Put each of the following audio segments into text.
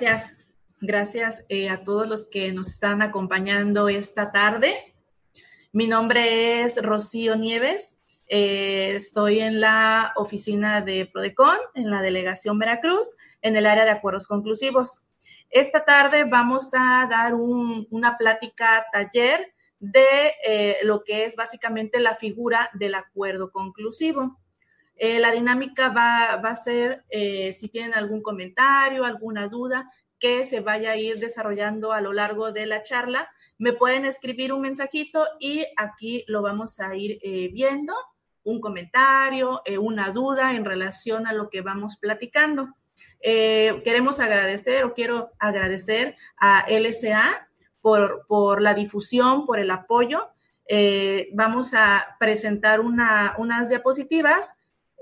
Gracias, gracias eh, a todos los que nos están acompañando esta tarde. Mi nombre es Rocío Nieves. Eh, estoy en la oficina de Prodecon, en la delegación Veracruz, en el área de acuerdos conclusivos. Esta tarde vamos a dar una plática taller de eh, lo que es básicamente la figura del acuerdo conclusivo. Eh, la dinámica va, a ser, eh, si tienen algún comentario, alguna duda, que se vaya a ir desarrollando a lo largo de la charla, me pueden escribir un mensajito y aquí lo vamos a ir viendo, un comentario, una duda en relación a lo que vamos platicando. queremos agradecer o quiero agradecer a LSA por, la difusión, por el apoyo. Eh, vamos a presentar unas diapositivas.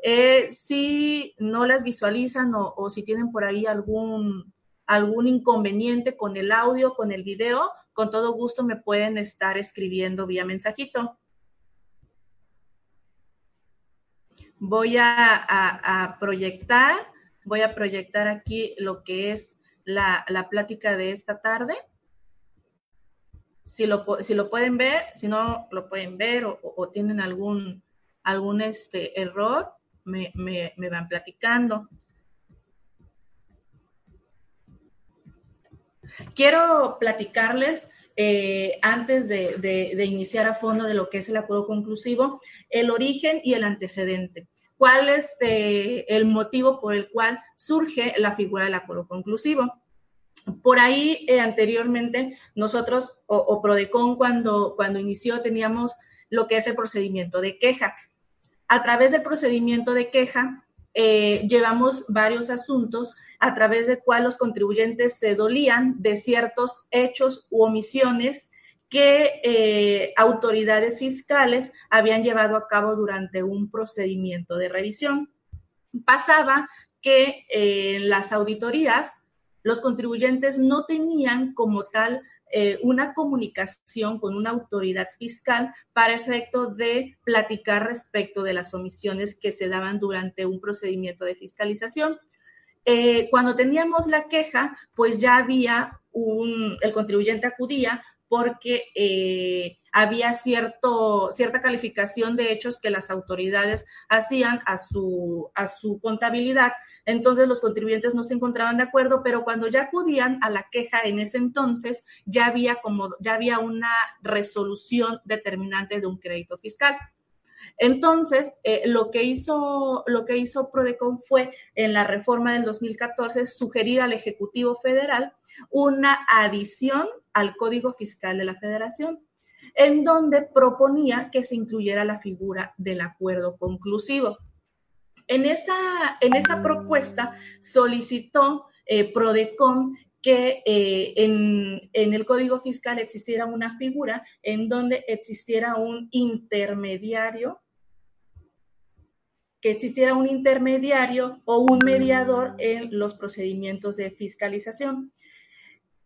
Eh, si no las visualizan o, si tienen por ahí algún, algún inconveniente con el audio, con el video, con todo gusto me pueden estar escribiendo vía mensajito. Voy a, proyectar, voy a proyectar aquí lo que es la, la plática de esta tarde si lo, si lo pueden ver, si no lo pueden ver o, tienen algún, algún este, error, me, van platicando. Quiero platicarles eh, antes de, iniciar a fondo de lo que es el acuerdo conclusivo, el origen y el antecedente. ¿Cuál es eh, el motivo por el cual surge la figura del acuerdo conclusivo? Por ahí eh, anteriormente nosotros o, Prodecon cuando, cuando inició teníamos lo que es el procedimiento de queja. A través del procedimiento de queja eh, llevamos varios asuntos a través de cual los contribuyentes se dolían de ciertos hechos u omisiones que eh, autoridades fiscales habían llevado a cabo durante un procedimiento de revisión. Pasaba que en las auditorías los contribuyentes no tenían como tal eh, una comunicación con una autoridad fiscal para efecto de platicar respecto de las omisiones que se daban durante un procedimiento de fiscalización. Eh, cuando teníamos la queja, pues ya había un, el contribuyente acudía porque eh, había cierto, cierta calificación de hechos que las autoridades hacían a su, a su contabilidad entonces los contribuyentes no se encontraban de acuerdo, pero cuando ya acudían a la queja en ese entonces, ya había como ya había una resolución determinante de un crédito fiscal. Entonces, eh, lo, que hizo, lo que hizo Prodecon fue, en la reforma del 2014, sugerir al Ejecutivo Federal una adición al Código Fiscal de la Federación, en donde proponía que se incluyera la figura del acuerdo conclusivo. En esa, en esa propuesta solicitó eh, Prodecon que eh, en, el Código Fiscal existiera una figura en donde existiera un intermediario, que existiera un intermediario o un mediador en los procedimientos de fiscalización.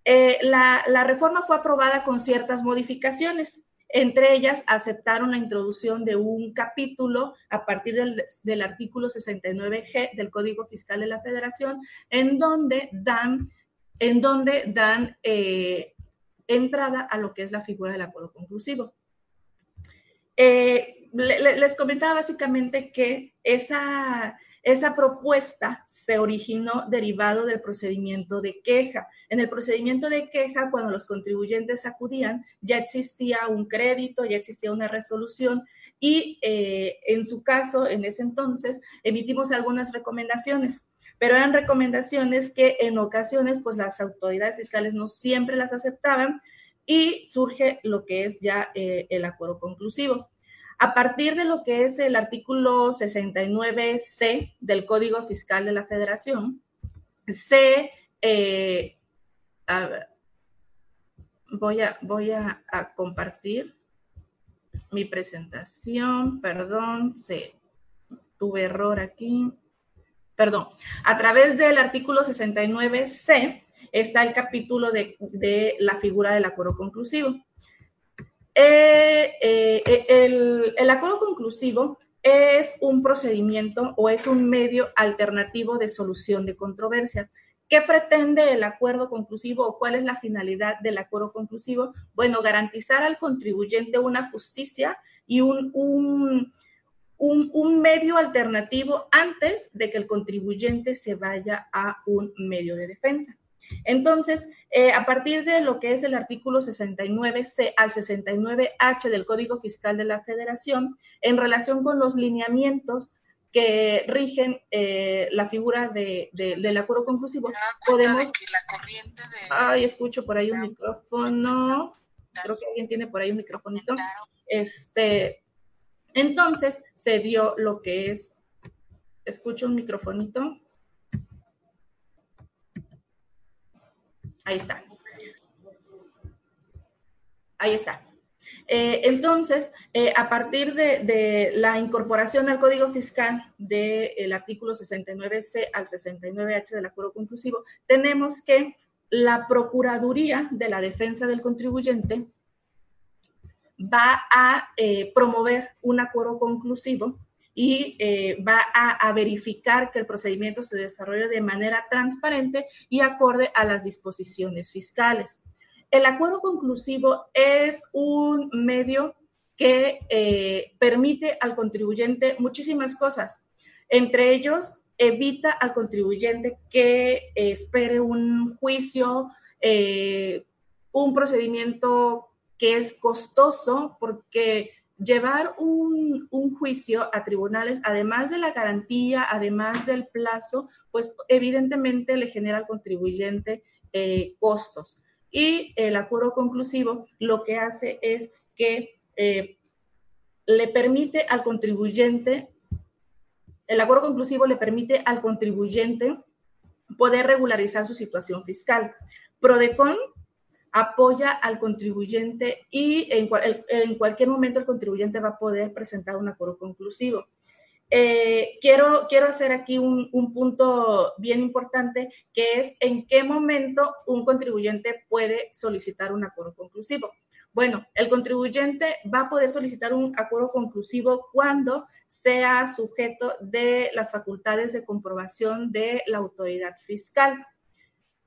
Eh, la, la reforma fue aprobada con ciertas modificaciones. Entre ellas, aceptaron la introducción de un capítulo a partir del, artículo 69G del Código Fiscal de la Federación, en donde dan, en donde dan eh, entrada a lo que es la figura del acuerdo conclusivo. Eh, les comentaba básicamente que esa, esa propuesta se originó derivado del procedimiento de queja. En el procedimiento de queja, cuando los contribuyentes acudían, ya existía un crédito, ya existía una resolución y eh, en su caso, en ese entonces, emitimos algunas recomendaciones pero eran recomendaciones que en ocasiones pues las autoridades fiscales no siempre las aceptaban y surge lo que es ya eh, el acuerdo conclusivo. A partir de lo que es el artículo 69C del Código Fiscal de la Federación, se... Eh, voy a, voy a, compartir mi presentación, perdón, se, tuve error aquí, perdón. A través del artículo 69C está el capítulo de, de la figura del acuerdo conclusivo. Eh, eh, el, acuerdo conclusivo es un procedimiento o es un medio alternativo de solución de controversias. ¿Qué pretende el acuerdo conclusivo o cuál es la finalidad del acuerdo conclusivo? Bueno, garantizar al contribuyente una justicia y un, un, un, medio alternativo antes de que el contribuyente se vaya a un medio de defensa. Entonces, eh, a partir de lo que es el artículo 69C al 69H del Código Fiscal de la Federación, en relación con los lineamientos que rigen eh, la figura de, del acuerdo conclusivo, podemos... la corriente de... Ay, escucho por ahí un micrófono. Creo que alguien tiene por ahí un micrófonito. Este, entonces, se dio lo que es... Escucho un microfonito. Ahí está. Ahí está. Eh, entonces, eh, a partir de, la incorporación al Código Fiscal del artículo 69C al 69H del acuerdo conclusivo, tenemos que la Procuraduría de la Defensa del Contribuyente va a eh, promover un acuerdo conclusivo y va a, verificar que el procedimiento se desarrolle de manera transparente y acorde a las disposiciones fiscales. El acuerdo conclusivo es un medio que eh, permite al contribuyente muchísimas cosas. Entre ellos, evita al contribuyente que espere un juicio, eh, un procedimiento que es costoso, porque llevar un, juicio a tribunales, además de la garantía, además del plazo, pues evidentemente le genera al contribuyente eh, costos. Y el acuerdo conclusivo lo que hace es que eh, le permite al contribuyente, el acuerdo conclusivo le permite al contribuyente poder regularizar su situación fiscal. Prodecon apoya al contribuyente y en, cualquier momento el contribuyente va a poder presentar un acuerdo conclusivo. Eh, quiero, quiero hacer aquí un, un, punto bien importante, que es en qué momento un contribuyente puede solicitar un acuerdo conclusivo. Bueno, el contribuyente va a poder solicitar un acuerdo conclusivo cuando sea sujeto de las facultades de comprobación de la autoridad fiscal,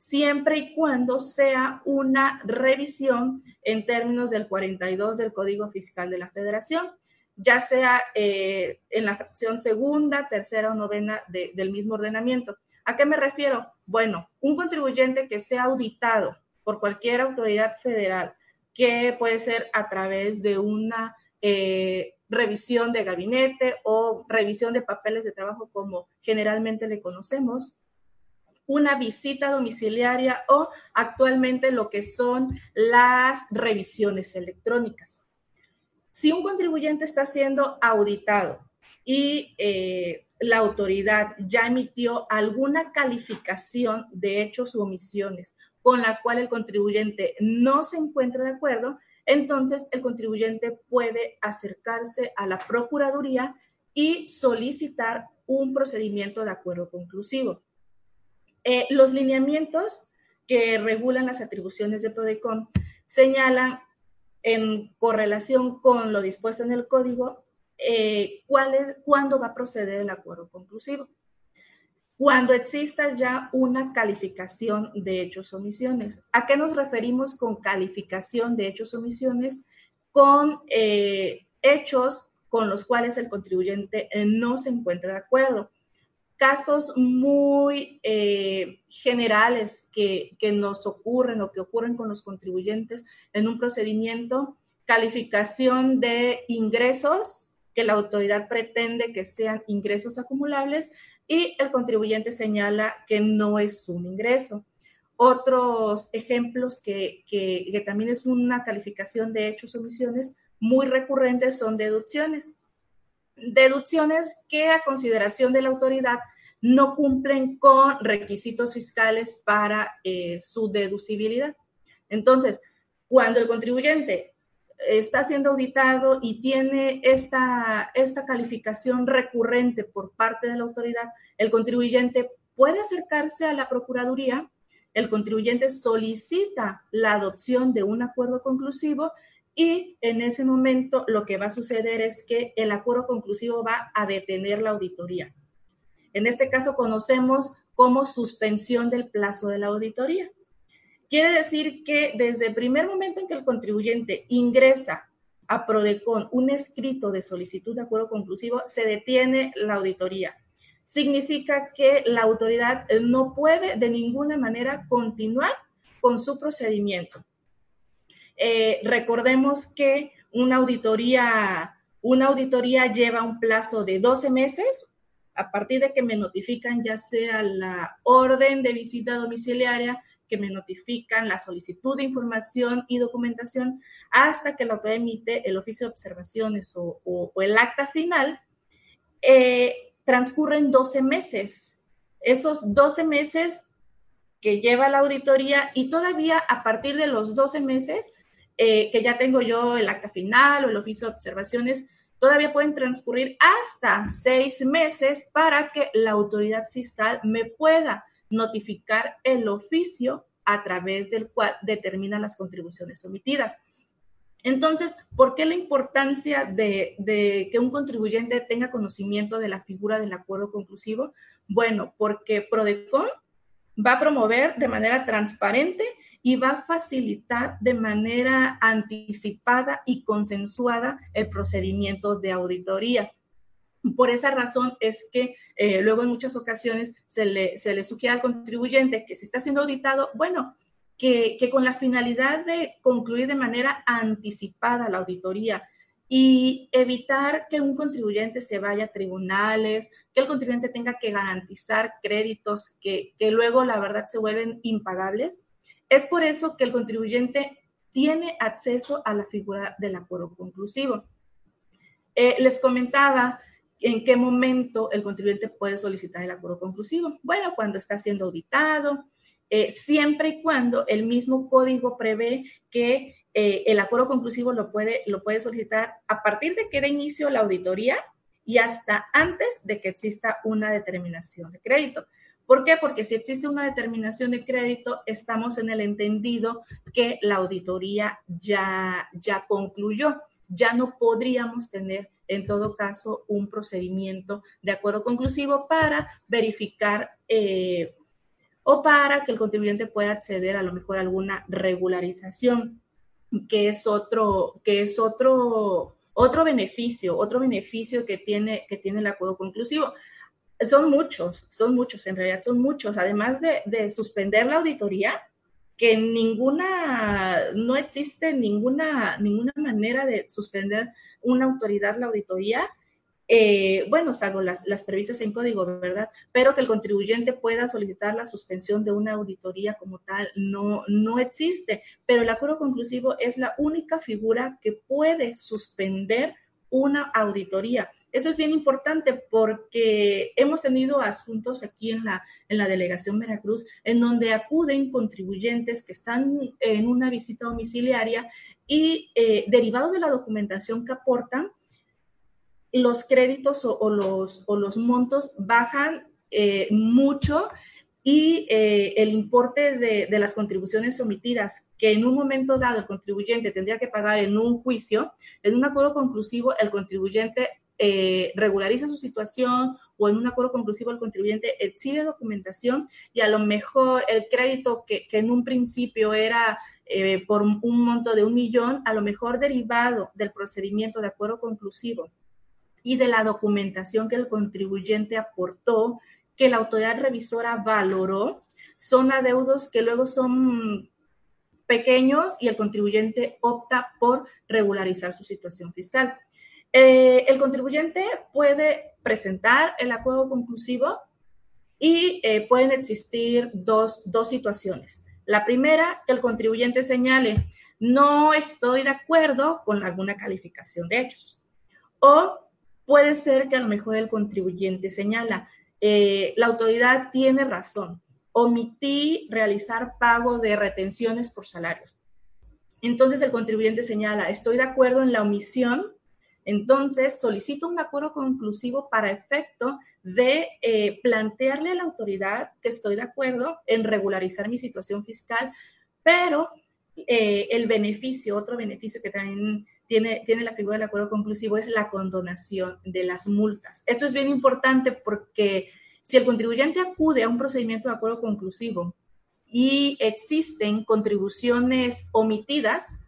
siempre y cuando sea una revisión en términos del 42 del Código Fiscal de la Federación ya sea eh, en la fracción segunda, tercera o novena del mismo ordenamiento. ¿A qué me refiero? Bueno, un contribuyente que sea auditado por cualquier autoridad federal, que puede ser a través de una eh, revisión de gabinete o revisión de papeles de trabajo como generalmente le conocemos, una visita domiciliaria o actualmente lo que son las revisiones electrónicas. Si un contribuyente está siendo auditado y eh, la autoridad ya emitió alguna calificación de hechos u omisiones con la cual el contribuyente no se encuentra de acuerdo, entonces el contribuyente puede acercarse a la Procuraduría y solicitar un procedimiento de acuerdo conclusivo. Eh, los lineamientos que regulan las atribuciones de PRODECON señalan en correlación con lo dispuesto en el código, eh, cuál es, cuándo va a proceder el acuerdo conclusivo. Cuando exista ya una calificación de hechos omisiones. ¿A qué nos referimos con calificación de hechos omisiones? Con eh, hechos con los cuales el contribuyente no se encuentra de acuerdo casos muy eh, generales que, nos ocurren o que ocurren con los contribuyentes en un procedimiento, calificación de ingresos que la autoridad pretende que sean ingresos acumulables y el contribuyente señala que no es un ingreso. Otros ejemplos que, que también es una calificación de hechos o omisiones muy recurrentes son deducciones. Deducciones que a consideración de la autoridad no cumplen con requisitos fiscales para eh, su deducibilidad. Entonces, cuando el contribuyente está siendo auditado y tiene esta, esta calificación recurrente por parte de la autoridad, el contribuyente puede acercarse a la Procuraduría, el contribuyente solicita la adopción de un acuerdo conclusivo y en ese momento lo que va a suceder es que el acuerdo conclusivo va a detener la auditoría En este caso conocemos como suspensión del plazo de la auditoría. Quiere decir que desde el primer momento en que el contribuyente ingresa a Prodecon un escrito de solicitud de acuerdo conclusivo, se detiene la auditoría. Significa que la autoridad no puede de ninguna manera continuar con su procedimiento. Eh, recordemos que una auditoría, una auditoría lleva un plazo de 12 meses a partir de que me notifican ya sea la orden de visita domiciliaria, que me notifican la solicitud de información y documentación, hasta que la autoridad emite el oficio de observaciones o, el acta final, eh, transcurren 12 meses. Esos 12 meses que lleva la auditoría y todavía a partir de los 12 meses eh, que ya tengo yo el acta final o el oficio de observaciones, todavía pueden transcurrir hasta seis meses para que la autoridad fiscal me pueda notificar el oficio a través del cual determina las contribuciones omitidas. Entonces, ¿por qué la importancia de, de, que un contribuyente tenga conocimiento de la figura del acuerdo conclusivo? Bueno, porque Prodecon va a promover de manera transparente y va a facilitar de manera anticipada y consensuada el procedimiento de auditoría. Por esa razón es que eh, luego en muchas ocasiones se le, se le sugiere al contribuyente que si está siendo auditado, bueno, que, que, con la finalidad de concluir de manera anticipada la auditoría y evitar que un contribuyente se vaya a tribunales, que el contribuyente tenga que garantizar créditos que, que luego la verdad se vuelven impagables, es por eso que el contribuyente tiene acceso a la figura del acuerdo conclusivo. Eh, les comentaba en qué momento el contribuyente puede solicitar el acuerdo conclusivo. Bueno, cuando está siendo auditado, eh, siempre y cuando el mismo código prevé que eh, el acuerdo conclusivo lo puede, lo puede solicitar a partir de que dé inicio la auditoría y hasta antes de que exista una determinación de crédito. ¿Por qué? Porque si existe una determinación de crédito, estamos en el entendido que la auditoría ya, ya concluyó. Ya no podríamos tener, en todo caso, un procedimiento de acuerdo conclusivo para verificar eh, o para que el contribuyente pueda acceder a lo mejor a alguna regularización, que es otro, que es otro, otro beneficio, otro beneficio que tiene, que tiene el acuerdo conclusivo son muchos, son muchos, en realidad son muchos. Además de, suspender la auditoría, que ninguna, no existe ninguna, ninguna manera de suspender una autoridad la auditoría, eh, bueno, salvo las, las previstas en código, ¿verdad? Pero que el contribuyente pueda solicitar la suspensión de una auditoría como tal, no, no existe. Pero el acuerdo conclusivo es la única figura que puede suspender una auditoría. Eso es bien importante porque hemos tenido asuntos aquí en la, en la delegación Veracruz en donde acuden contribuyentes que están en una visita domiciliaria y eh, derivado de la documentación que aportan, los créditos o, los, o los, montos bajan eh, mucho y eh, el importe de, de, las contribuciones omitidas que en un momento dado el contribuyente tendría que pagar en un juicio, en un acuerdo conclusivo, el contribuyente eh, regulariza su situación o en un acuerdo conclusivo el contribuyente exhibe documentación y a lo mejor el crédito que, en un principio era eh, por un monto de un millón, a lo mejor derivado del procedimiento de acuerdo conclusivo y de la documentación que el contribuyente aportó, que la autoridad revisora valoró, son adeudos que luego son pequeños y el contribuyente opta por regularizar su situación fiscal. Eh, el contribuyente puede presentar el acuerdo conclusivo y eh, pueden existir dos, dos situaciones. La primera, que el contribuyente señale, no estoy de acuerdo con alguna calificación de hechos. O puede ser que a lo mejor el contribuyente señala, eh, la autoridad tiene razón, omití realizar pago de retenciones por salarios. Entonces el contribuyente señala, estoy de acuerdo en la omisión entonces, solicito un acuerdo conclusivo para efecto de eh, plantearle a la autoridad que estoy de acuerdo en regularizar mi situación fiscal, pero eh, el beneficio, otro beneficio que también tiene, tiene la figura del acuerdo conclusivo es la condonación de las multas. Esto es bien importante porque Si el contribuyente acude a un procedimiento de acuerdo conclusivo y existen contribuciones omitidas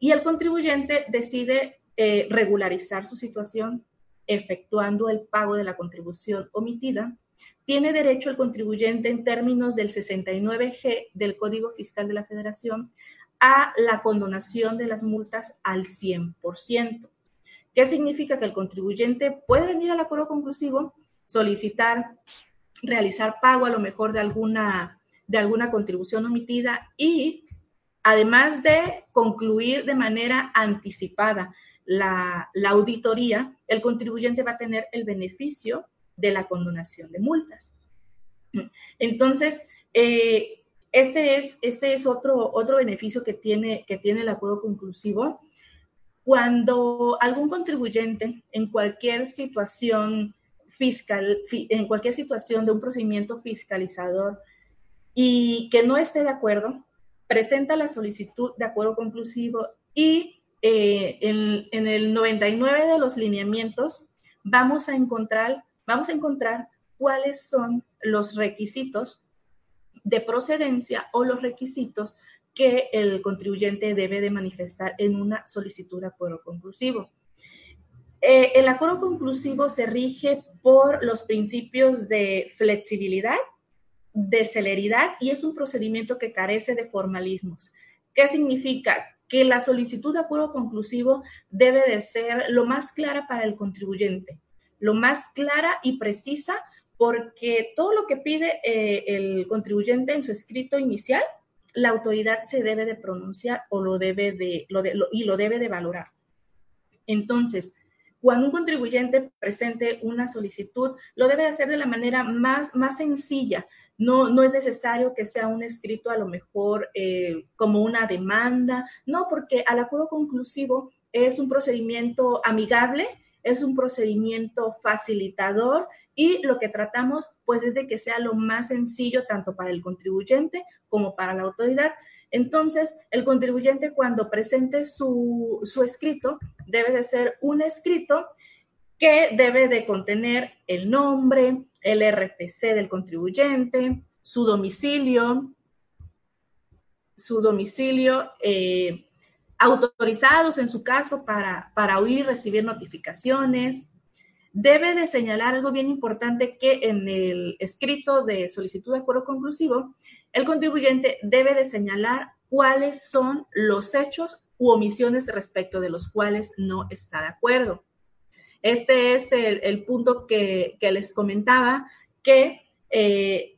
y el contribuyente decide eh, regularizar su situación efectuando el pago de la contribución omitida, tiene derecho el contribuyente en términos del 69G del Código Fiscal de la Federación a la condonación de las multas al 100%. ¿Qué significa? Que el contribuyente puede venir al acuerdo conclusivo, solicitar, realizar pago a lo mejor de alguna, de alguna contribución omitida y además de concluir de manera anticipada la, auditoría, el contribuyente va a tener el beneficio de la condonación de multas. Entonces, eh, este es, este es otro, otro beneficio que tiene, que tiene el acuerdo conclusivo. Cuando algún contribuyente en cualquier situación fiscal, en cualquier situación de un procedimiento fiscalizador y que no esté de acuerdo, presenta la solicitud de acuerdo conclusivo y eh, en, el 99 de los lineamientos vamos a encontrar, vamos a encontrar cuáles son los requisitos de procedencia o los requisitos que el contribuyente debe de manifestar en una solicitud de acuerdo conclusivo. Eh, el acuerdo conclusivo se rige por los principios de flexibilidad, de celeridad y es un procedimiento que carece de formalismos. ¿Qué significa? Que la solicitud de acuerdo conclusivo debe de ser lo más clara para el contribuyente, lo más clara y precisa, porque todo lo que pide eh, el contribuyente en su escrito inicial, la autoridad se debe de pronunciar o lo debe de, lo y lo debe de valorar. Entonces, cuando un contribuyente presente una solicitud, lo debe hacer de la manera más, más sencilla, no, no es necesario que sea un escrito a lo mejor eh, como una demanda, no, porque al acuerdo conclusivo es un procedimiento amigable, es un procedimiento facilitador y lo que tratamos pues es de que sea lo más sencillo tanto para el contribuyente como para la autoridad. Entonces, el contribuyente cuando presente su, su escrito debe de ser un escrito que debe de contener el nombre, el RFC del contribuyente, su domicilio, su domicilio, eh, autorizados en su caso para, para oír y recibir notificaciones. Debe de señalar algo bien importante que en el escrito de solicitud de acuerdo conclusivo, el contribuyente debe de señalar cuáles son los hechos u omisiones respecto de los cuales no está de acuerdo. Este es el, punto que, les comentaba, que eh,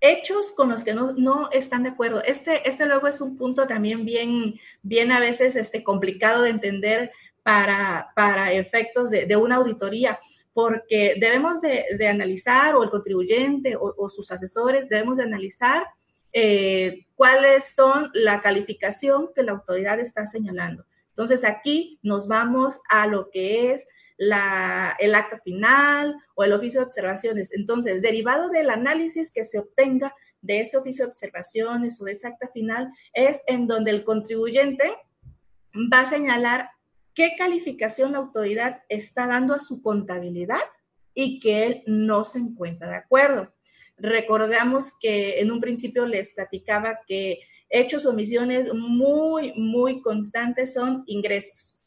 hechos con los que no, están de acuerdo. Este, este luego es un punto también bien, bien a veces este, complicado de entender para, para efectos de, una auditoría, porque debemos de, analizar, o el contribuyente o, sus asesores, debemos de analizar eh, cuáles son la calificación que la autoridad está señalando. Entonces aquí nos vamos a lo que es la, el acta final o el oficio de observaciones. Entonces, derivado del análisis que se obtenga de ese oficio de observaciones o de esa acta final, es en donde el contribuyente va a señalar qué calificación la autoridad está dando a su contabilidad y que él no se encuentra de acuerdo. Recordamos que en un principio les platicaba que hechos o omisiones muy, muy constantes son ingresos.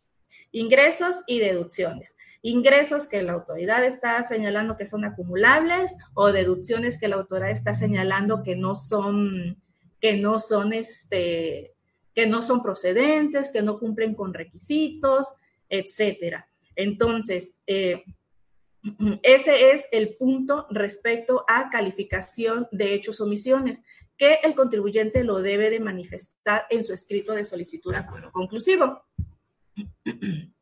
Ingresos y deducciones. Ingresos que la autoridad está señalando que son acumulables o deducciones que la autoridad está señalando que no son, que no son, este, que no son procedentes, que no cumplen con requisitos, etcétera. Entonces, eh, ese es el punto respecto a calificación de hechos o omisiones que el contribuyente lo debe de manifestar en su escrito de solicitud de acuerdo conclusivo.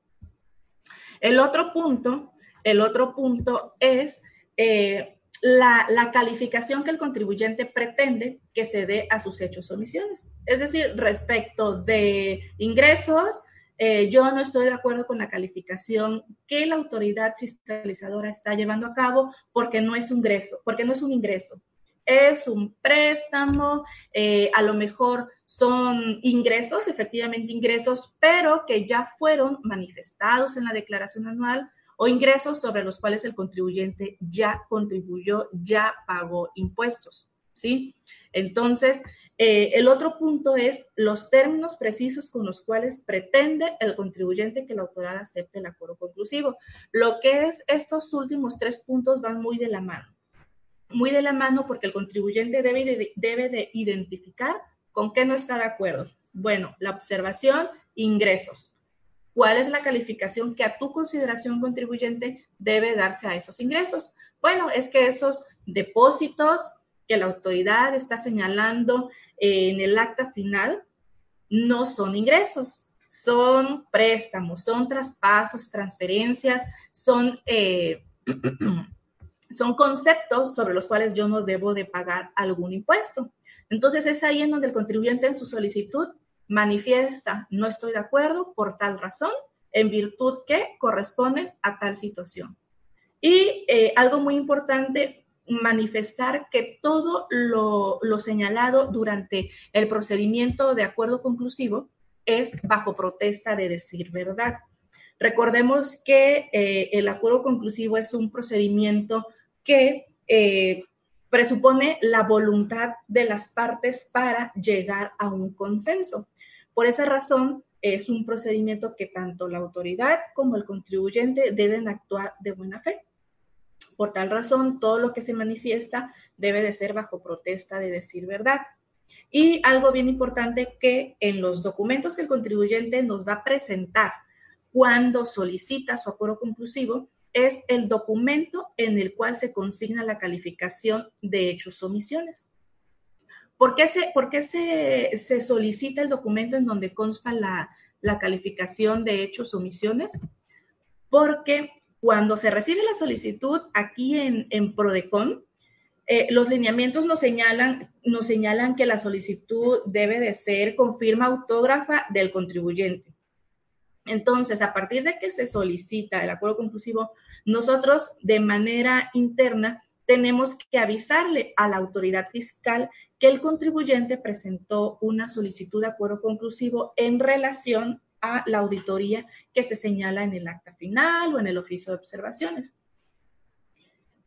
El otro punto, el otro punto es eh, la, calificación que el contribuyente pretende que se dé a sus hechos o omisiones. Es decir, respecto de ingresos, eh, yo no estoy de acuerdo con la calificación que la autoridad fiscalizadora está llevando a cabo porque no es un ingreso, porque no es un ingreso es un préstamo, eh, a lo mejor son ingresos, efectivamente ingresos, pero que ya fueron manifestados en la declaración anual o ingresos sobre los cuales el contribuyente ya contribuyó, ya pagó impuestos. ¿Sí? Entonces, eh, el otro punto es los términos precisos con los cuales pretende el contribuyente que la autoridad acepte el acuerdo conclusivo. Lo que es estos últimos tres puntos van muy de la mano. Muy de la mano porque el contribuyente debe debe de identificar con qué no está de acuerdo. Bueno, la observación, ingresos. ¿Cuál es la calificación que a tu consideración contribuyente debe darse a esos ingresos? Bueno, es que esos depósitos que la autoridad está señalando en el acta final no son ingresos, son préstamos, son traspasos, transferencias, son, eh, son conceptos sobre los cuales yo no debo de pagar algún impuesto. Entonces es ahí en donde el contribuyente en su solicitud manifiesta, no estoy de acuerdo por tal razón, en virtud que corresponden a tal situación. Y eh, algo muy importante, manifestar que todo lo, señalado durante el procedimiento de acuerdo conclusivo es bajo protesta de decir verdad. Recordemos que eh, el acuerdo conclusivo es un procedimiento que eh, presupone la voluntad de las partes para llegar a un consenso. Por esa razón, es un procedimiento que tanto la autoridad como el contribuyente deben actuar de buena fe. Por tal razón, todo lo que se manifiesta debe de ser bajo protesta de decir verdad. Y algo bien importante que en los documentos que el contribuyente nos va a presentar cuando solicita su acuerdo conclusivo, es el documento en el cual se consigna la calificación de hechos o omisiones. ¿Por qué, se, por qué se, solicita el documento en donde consta la, la calificación de hechos o omisiones? Porque cuando se recibe la solicitud aquí en, en Prodecon, eh, los lineamientos nos señalan, nos señalan que la solicitud debe de ser con firma autógrafa del contribuyente. Entonces, a partir de que se solicita el acuerdo conclusivo, nosotros de manera interna tenemos que avisarle a la autoridad fiscal que el contribuyente presentó una solicitud de acuerdo conclusivo en relación a la auditoría que se señala en el acta final o en el oficio de observaciones.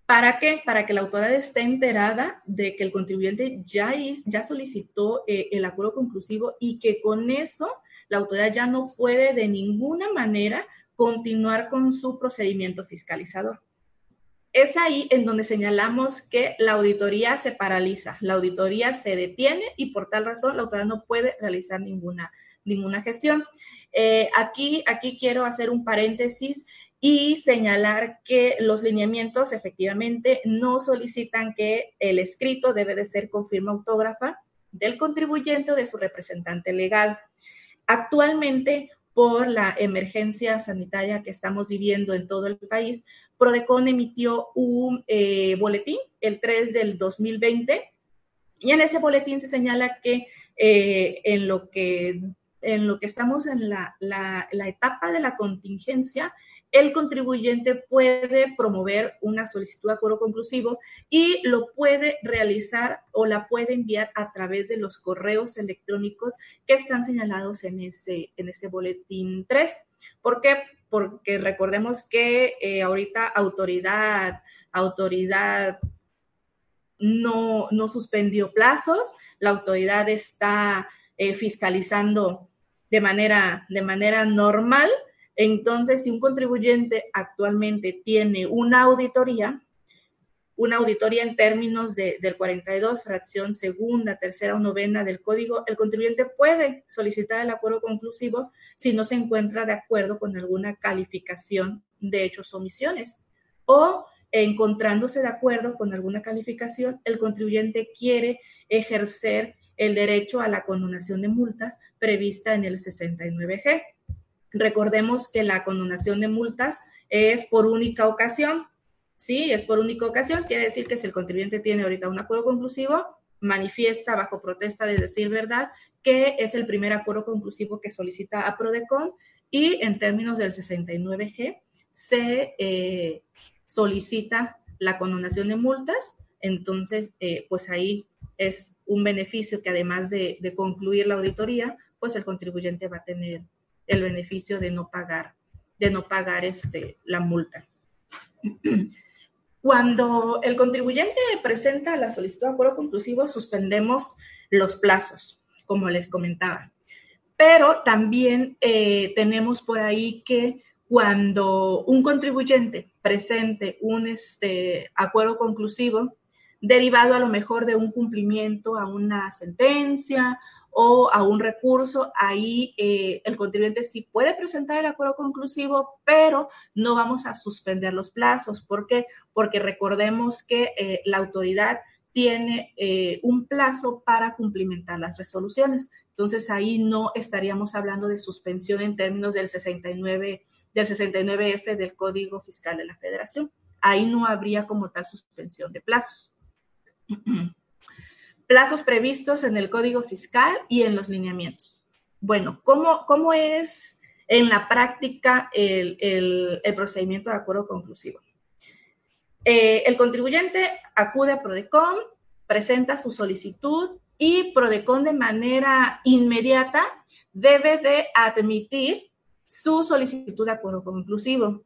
¿Para qué? Para que la autoridad esté enterada de que el contribuyente ya, ya solicitó eh, el acuerdo conclusivo y que con eso la autoridad ya no puede de ninguna manera continuar con su procedimiento fiscalizador. Es ahí en donde señalamos que la auditoría se paraliza, la auditoría se detiene y por tal razón la autoridad no puede realizar ninguna, ninguna gestión. Eh, aquí, aquí quiero hacer un paréntesis y señalar que los lineamientos efectivamente no solicitan que el escrito debe de ser con firma autógrafa del contribuyente o de su representante legal. Actualmente, por la emergencia sanitaria que estamos viviendo en todo el país, Prodecon emitió un eh, boletín el 3 del 2020 y en ese boletín se señala que eh, en, lo que en lo que estamos en la, la, la etapa de la contingencia, el contribuyente puede promover una solicitud de acuerdo conclusivo y lo puede realizar o la puede enviar a través de los correos electrónicos que están señalados en ese, en ese boletín 3. ¿Por qué? Porque recordemos que eh, ahorita autoridad, autoridad no, no suspendió plazos, la autoridad está eh, fiscalizando de manera, de manera normal entonces, si un contribuyente actualmente tiene una auditoría, una auditoría en términos de, del 42, fracción segunda, tercera o novena del código, el contribuyente puede solicitar el acuerdo conclusivo si no se encuentra de acuerdo con alguna calificación de hechos o omisiones. O encontrándose de acuerdo con alguna calificación, el contribuyente quiere ejercer el derecho a la condonación de multas prevista en el 69G. Recordemos que la condonación de multas es por única ocasión. Sí, es por única ocasión. Quiere decir que si el contribuyente tiene ahorita un acuerdo conclusivo, manifiesta bajo protesta de decir verdad que es el primer acuerdo conclusivo que solicita a Prodecon y en términos del 69G se eh, solicita la condonación de multas. Entonces, eh, pues ahí es un beneficio que además de, de concluir la auditoría, pues el contribuyente va a tener el beneficio de no pagar, de no pagar este, la multa. Cuando el contribuyente presenta la solicitud de acuerdo conclusivo, suspendemos los plazos, como les comentaba. Pero también eh, tenemos por ahí que cuando un contribuyente presente un este, acuerdo conclusivo, derivado a lo mejor de un cumplimiento a una sentencia o a un recurso, ahí eh, el contribuyente sí puede presentar el acuerdo conclusivo, pero no vamos a suspender los plazos. ¿Por qué? Porque recordemos que eh, la autoridad tiene eh, un plazo para cumplimentar las resoluciones. Entonces ahí no estaríamos hablando de suspensión en términos del 69 del 69F del Código Fiscal de la Federación. Ahí no habría como tal suspensión de plazos. Plazos previstos en el Código Fiscal y en los lineamientos. Bueno, ¿cómo, cómo es en la práctica el, procedimiento de acuerdo conclusivo? Eh, el contribuyente acude a PRODECON, presenta su solicitud y PRODECON de manera inmediata debe de admitir su solicitud de acuerdo conclusivo.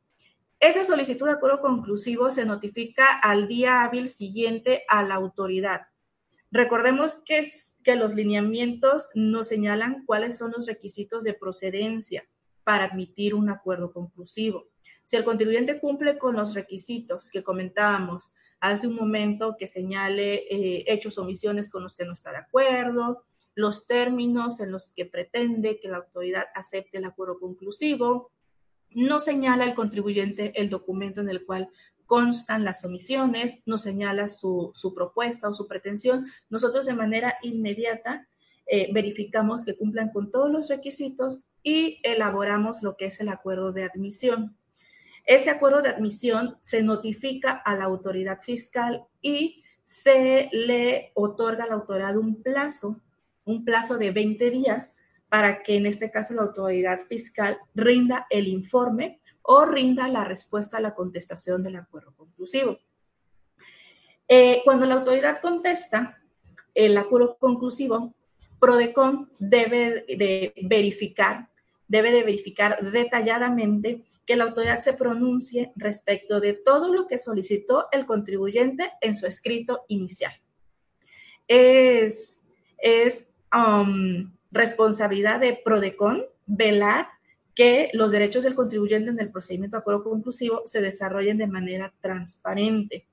Esa solicitud de acuerdo conclusivo se notifica al día hábil siguiente a la autoridad. Recordemos que, los lineamientos nos señalan cuáles son los requisitos de procedencia para admitir un acuerdo conclusivo. Si el contribuyente cumple con los requisitos que comentábamos hace un momento, que señale eh, hechos o omisiones con los que no está de acuerdo, los términos en los que pretende que la autoridad acepte el acuerdo conclusivo, no señala el contribuyente el documento en el cual constan las omisiones, no señala su, propuesta o su pretensión, nosotros de manera inmediata eh, verificamos que cumplan con todos los requisitos y elaboramos lo que es el acuerdo de admisión. Ese acuerdo de admisión se notifica a la autoridad fiscal y se le otorga a la autoridad un plazo, un plazo de 20 días para que en este caso la autoridad fiscal rinda el informe o rinda la respuesta a la contestación del acuerdo conclusivo. Eh, cuando la autoridad contesta el acuerdo conclusivo, PRODECON debe de verificar, debe de verificar detalladamente que la autoridad se pronuncie respecto de todo lo que solicitó el contribuyente en su escrito inicial. Es, es um, responsabilidad de PRODECON velar que los derechos del contribuyente en el procedimiento de acuerdo conclusivo se desarrollen de manera transparente.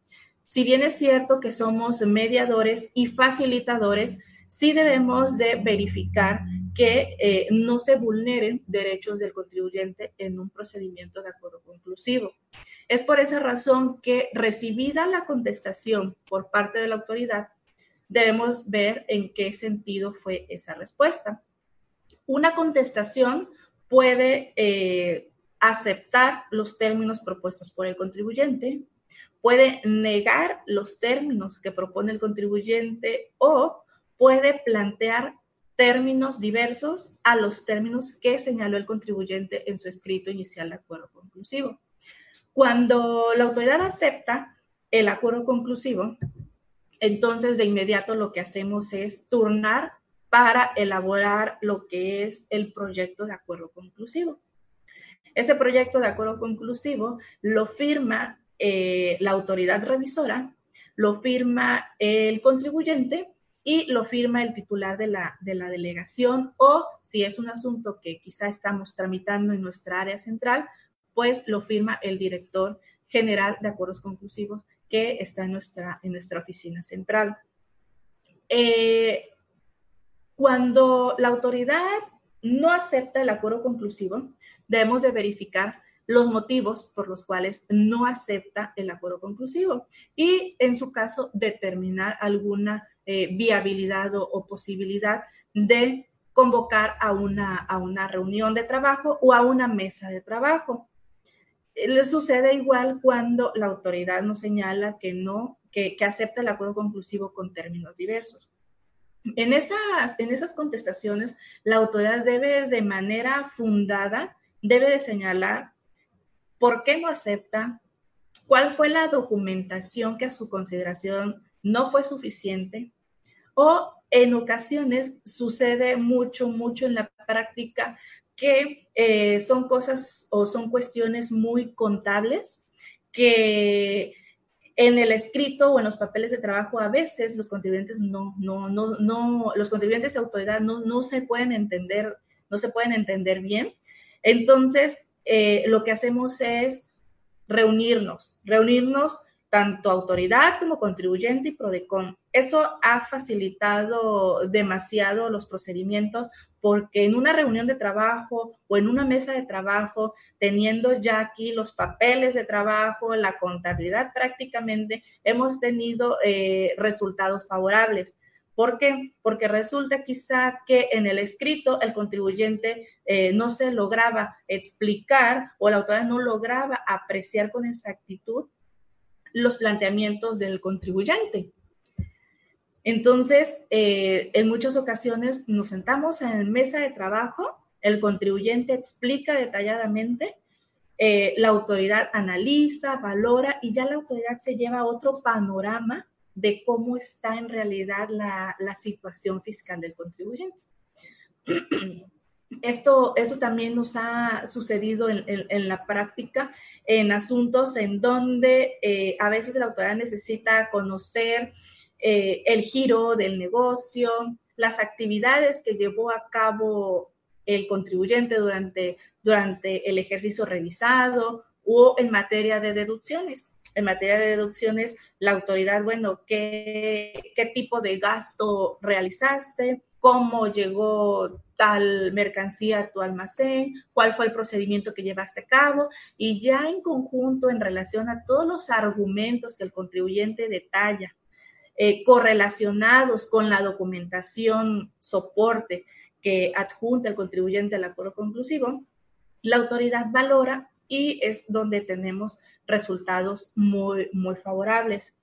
Si bien es cierto que somos mediadores y facilitadores, sí debemos de verificar que eh, no se vulneren derechos del contribuyente en un procedimiento de acuerdo conclusivo. Es por esa razón que recibida la contestación por parte de la autoridad, debemos ver en qué sentido fue esa respuesta. Una contestación puede eh, aceptar los términos propuestos por el contribuyente, puede negar los términos que propone el contribuyente o puede plantear términos diversos a los términos que señaló el contribuyente en su escrito inicial de acuerdo conclusivo. Cuando la autoridad acepta el acuerdo conclusivo, entonces de inmediato lo que hacemos es turnar para elaborar lo que es el proyecto de acuerdo conclusivo. Ese proyecto de acuerdo conclusivo lo firma eh, la autoridad revisora, lo firma el contribuyente y lo firma el titular de la, de la delegación o si es un asunto que quizá estamos tramitando en nuestra área central, pues lo firma el director general de acuerdos conclusivos que está en nuestra, en nuestra oficina central. Eh, cuando la autoridad no acepta el acuerdo conclusivo, debemos de verificar los motivos por los cuales no acepta el acuerdo conclusivo y, en su caso, determinar alguna eh, viabilidad o, posibilidad de convocar a una, a una reunión de trabajo o a una mesa de trabajo. Eh, le sucede igual cuando la autoridad nos señala que no, que, que acepta el acuerdo conclusivo con términos diversos. En esas, en esas contestaciones, la autoridad debe de manera fundada, debe de señalar por qué no acepta, cuál fue la documentación que a su consideración no fue suficiente o en ocasiones sucede mucho, mucho en la práctica porque eh, son cosas o son cuestiones muy contables que en el escrito o en los papeles de trabajo a veces los contribuyentes no, no, no, no los contribuyentes de autoridad no, no se pueden entender, no se pueden entender bien. Entonces, eh, lo que hacemos es reunirnos, reunirnos tanto autoridad como contribuyente y PRODECON. Eso ha facilitado demasiado los procedimientos porque en una reunión de trabajo o en una mesa de trabajo, teniendo ya aquí los papeles de trabajo, la contabilidad prácticamente, hemos tenido eh, resultados favorables. ¿Por qué? Porque resulta quizá que en el escrito el contribuyente eh, no se lograba explicar o la autoridad no lograba apreciar con exactitud los planteamientos del contribuyente. Entonces, eh, en muchas ocasiones nos sentamos en mesa de trabajo, el contribuyente explica detalladamente, eh, la autoridad analiza, valora y ya la autoridad se lleva otro panorama de cómo está en realidad la, situación fiscal del contribuyente. Esto, eso también nos ha sucedido en, la práctica en asuntos en donde eh, a veces la autoridad necesita conocer eh, el giro del negocio, las actividades que llevó a cabo el contribuyente durante, durante el ejercicio revisado o en materia de deducciones. En materia de deducciones, la autoridad, bueno, ¿qué, qué tipo de gasto realizaste? ¿Cómo llegó tal mercancía a tu almacén, cuál fue el procedimiento que llevaste a cabo y ya en conjunto en relación a todos los argumentos que el contribuyente detalla eh, correlacionados con la documentación soporte que adjunta el contribuyente al acuerdo conclusivo, la autoridad valora y es donde tenemos resultados muy, muy favorables.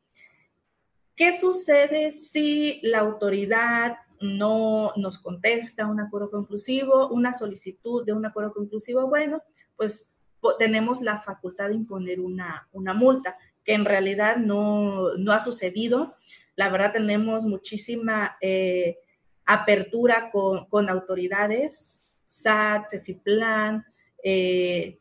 ¿Qué sucede si la autoridad no nos contesta un acuerdo conclusivo, una solicitud de un acuerdo conclusivo? Bueno, pues tenemos la facultad de imponer una, una multa, que en realidad no, no ha sucedido. La verdad tenemos muchísima eh, apertura con, autoridades, SAT, CEFIPLAN, eh,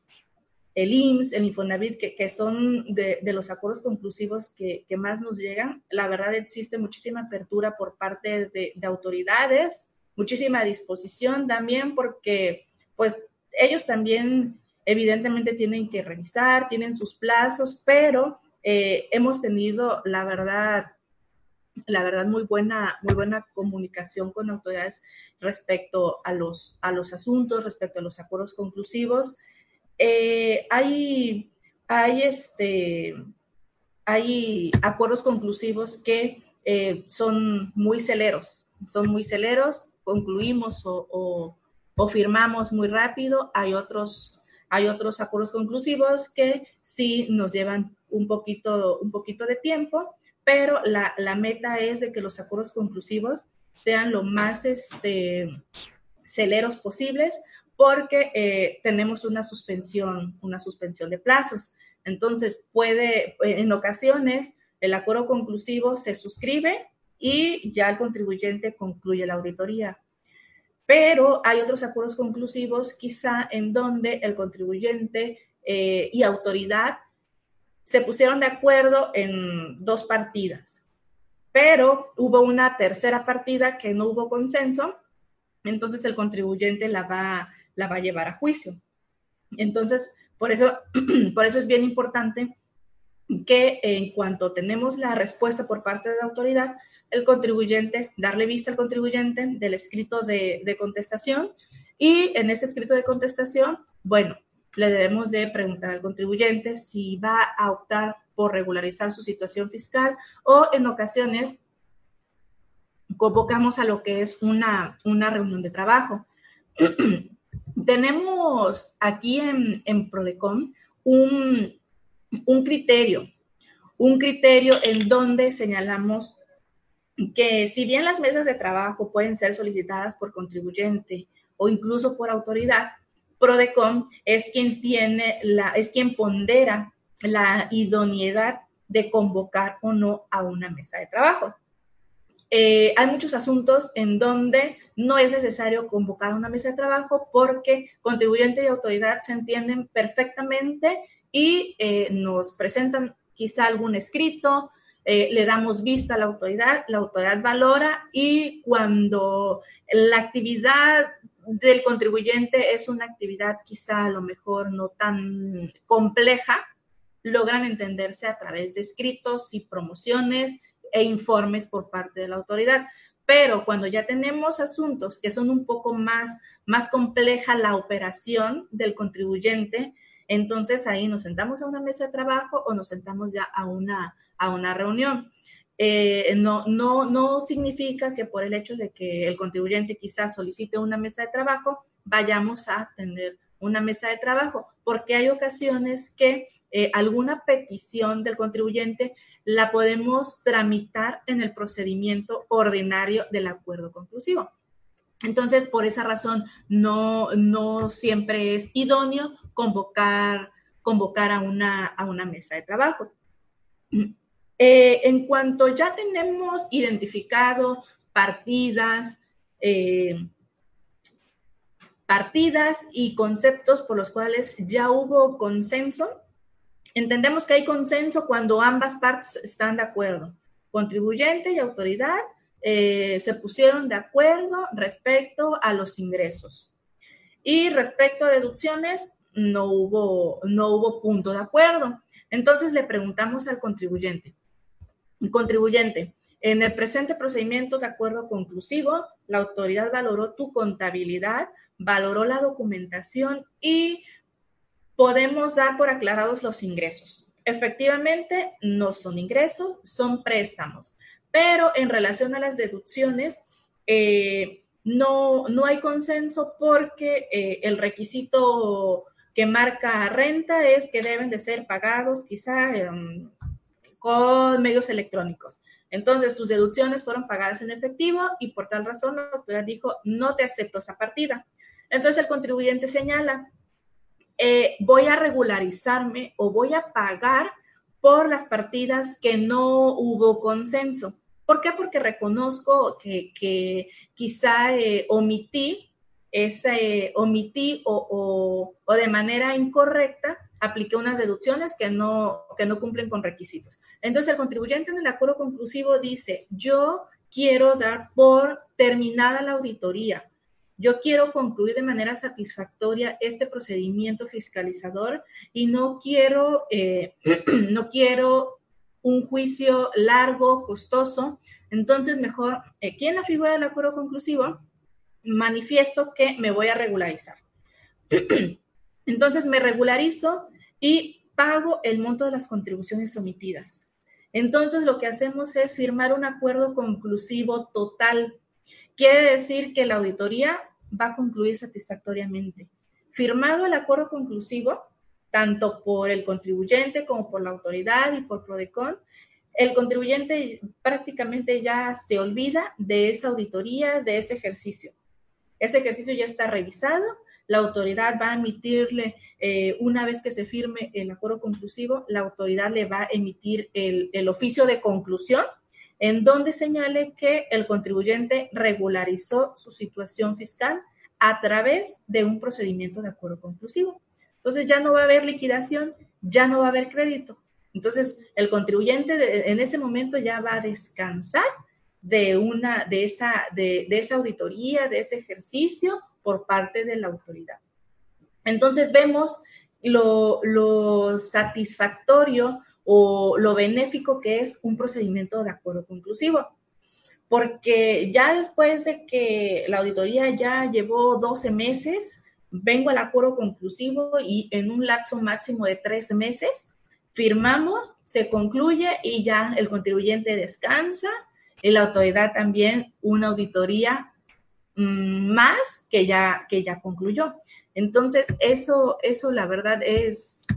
el IMSS, el Infonavit, que, son de, los acuerdos conclusivos que, más nos llegan. La verdad existe muchísima apertura por parte de, de autoridades, muchísima disposición también porque pues ellos también evidentemente tienen que revisar, tienen sus plazos, pero eh, hemos tenido, la verdad, la verdad, muy buena, muy buena comunicación con autoridades respecto a los, a los asuntos, respecto a los acuerdos conclusivos. Eh, este, hay acuerdos conclusivos que eh, son muy celeros, son muy celeros, concluimos o, firmamos muy rápido. Hay otros, acuerdos conclusivos que sí nos llevan un poquito, de tiempo pero la, la, meta es de que los acuerdos conclusivos sean lo más este, celeros posibles porque eh, tenemos una suspensión, una suspensión de plazos. Entonces, puede, en ocasiones, el acuerdo conclusivo se suscribe y ya el contribuyente concluye la auditoría. Pero hay otros acuerdos conclusivos quizá en donde el contribuyente eh, y autoridad se pusieron de acuerdo en dos partidas, pero hubo una tercera partida que no hubo consenso, entonces el contribuyente la va, la va a llevar a juicio. Entonces, por eso, por eso es bien importante que en cuanto tenemos la respuesta por parte de la autoridad, el contribuyente, darle vista al contribuyente del escrito de, contestación y en ese escrito de contestación, bueno, le debemos de preguntar al contribuyente si va a optar por regularizar su situación fiscal o en ocasiones convocamos a lo que es una, una reunión de trabajo. Tenemos aquí en, en Prodecom un, un criterio, un criterio en donde señalamos que si bien las mesas de trabajo pueden ser solicitadas por contribuyente o incluso por autoridad, Prodecom es quien tiene la, es quien pondera la idoneidad de convocar o no a una mesa de trabajo. Eh, hay muchos asuntos en donde no es necesario convocar una mesa de trabajo porque contribuyente y autoridad se entienden perfectamente y eh, nos presentan quizá algún escrito, eh, le damos vista a la autoridad, la autoridad valora y cuando la actividad del contribuyente es una actividad quizá a lo mejor no tan compleja, logran entenderse a través de escritos y promociones e informes por parte de la autoridad. Pero cuando ya tenemos asuntos que son un poco más, más compleja la operación del contribuyente, entonces ahí nos sentamos a una mesa de trabajo o nos sentamos ya a una, a una reunión. Eh, no, no, no significa que por el hecho de que el contribuyente quizás solicite una mesa de trabajo, vayamos a tener una mesa de trabajo, porque hay ocasiones que eh, alguna petición del contribuyente la podemos tramitar en el procedimiento ordinario del acuerdo conclusivo. Entonces, por esa razón, no, no siempre es idóneo convocar, convocar a, una, a una mesa de trabajo. Eh, en cuanto ya tenemos identificado partidas, eh, partidas y conceptos por los cuales ya hubo consenso, entendemos que hay consenso cuando ambas partes están de acuerdo. Contribuyente y autoridad eh, se pusieron de acuerdo respecto a los ingresos. Y respecto a deducciones, no hubo, no hubo punto de acuerdo. Entonces le preguntamos al contribuyente, contribuyente, en el presente procedimiento de acuerdo conclusivo, la autoridad valoró tu contabilidad, valoró la documentación y podemos dar por aclarados los ingresos. Efectivamente, no son ingresos, son préstamos pero en relación a las deducciones, eh, no, no hay consenso porque eh, el requisito que marca renta es que deben de ser pagados quizá em, con medios electrónicos. Entonces, tus deducciones fueron pagadas en efectivo y por tal razón la autoridad dijo, no te acepto esa partida. Entonces, el contribuyente señala, eh, voy a regularizarme o voy a pagar por las partidas que no hubo consenso. ¿Por qué? Porque reconozco que, quizá eh, omití, ese, omití o, de manera incorrecta apliqué unas deducciones que no, que no cumplen con requisitos. Entonces, el contribuyente en el acuerdo conclusivo dice, yo quiero dar por terminada la auditoría. Yo quiero concluir de manera satisfactoria este procedimiento fiscalizador y no quiero, eh, no quiero un juicio largo, costoso. Entonces, mejor, aquí en la figura del acuerdo conclusivo, manifiesto que me voy a regularizar. Entonces, me regularizo y pago el monto de las contribuciones omitidas. Entonces, lo que hacemos es firmar un acuerdo conclusivo total. Quiere decir que la auditoría va a concluir satisfactoriamente. Firmado el acuerdo conclusivo, tanto por el contribuyente como por la autoridad y por Prodecon, el contribuyente prácticamente ya se olvida de esa auditoría, de ese ejercicio. Ese ejercicio ya está revisado, la autoridad va a emitirle, eh, una vez que se firme el acuerdo conclusivo, la autoridad le va a emitir el, el oficio de conclusión en donde señale que el contribuyente regularizó su situación fiscal a través de un procedimiento de acuerdo conclusivo. Entonces ya no va a haber liquidación, ya no va a haber crédito. Entonces el contribuyente en ese momento ya va a descansar de, una, de, esa, de, esa auditoría, de ese ejercicio por parte de la autoridad. Entonces vemos lo, lo, satisfactorio o lo benéfico que es un procedimiento de acuerdo conclusivo. Porque ya después de que la auditoría ya llevó 12 meses, vengo al acuerdo conclusivo y en un lapso máximo de tres meses firmamos, se concluye y ya el contribuyente descansa y la autoridad también una auditoría mm, más que ya, que ya concluyó. Entonces, eso, eso la verdad es,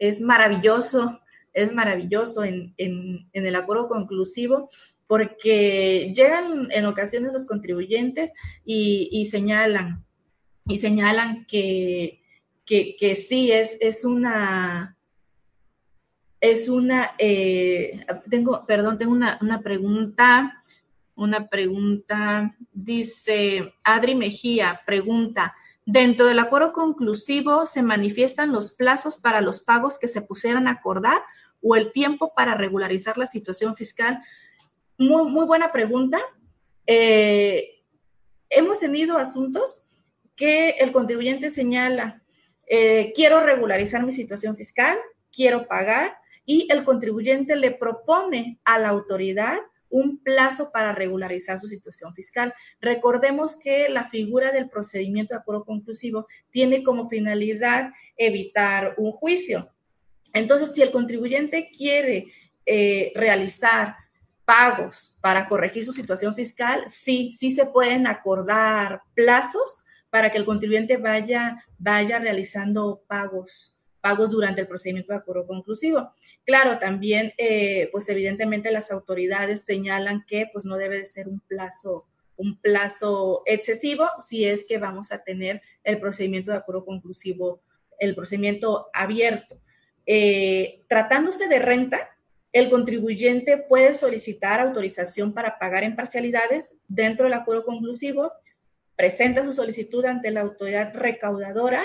es maravilloso, es maravilloso en, el acuerdo conclusivo porque llegan en ocasiones los contribuyentes y, y señalan, y señalan que, que, sí, es, es una, es una, eh, tengo, perdón, tengo una, pregunta. una pregunta. Dice Adri Mejía, pregunta, ¿dentro del acuerdo conclusivo se manifiestan los plazos para los pagos que se pusieran a acordar o el tiempo para regularizar la situación fiscal? Muy, muy buena pregunta. Eh, hemos tenido asuntos que el contribuyente señala, eh, quiero regularizar mi situación fiscal, quiero pagar, y el contribuyente le propone a la autoridad un plazo para regularizar su situación fiscal. Recordemos que la figura del procedimiento de acuerdo conclusivo tiene como finalidad evitar un juicio. Entonces, si el contribuyente quiere eh, realizar pagos para corregir su situación fiscal, sí, sí se pueden acordar plazos para que el contribuyente vaya, vaya realizando pagos pagos durante el procedimiento de acuerdo conclusivo. Claro, también, eh, pues evidentemente las autoridades señalan que pues no debe de ser un plazo, un plazo excesivo si es que vamos a tener el procedimiento de acuerdo conclusivo, el procedimiento abierto. Eh, tratándose de renta, el contribuyente puede solicitar autorización para pagar en parcialidades dentro del acuerdo conclusivo, presenta su solicitud ante la autoridad recaudadora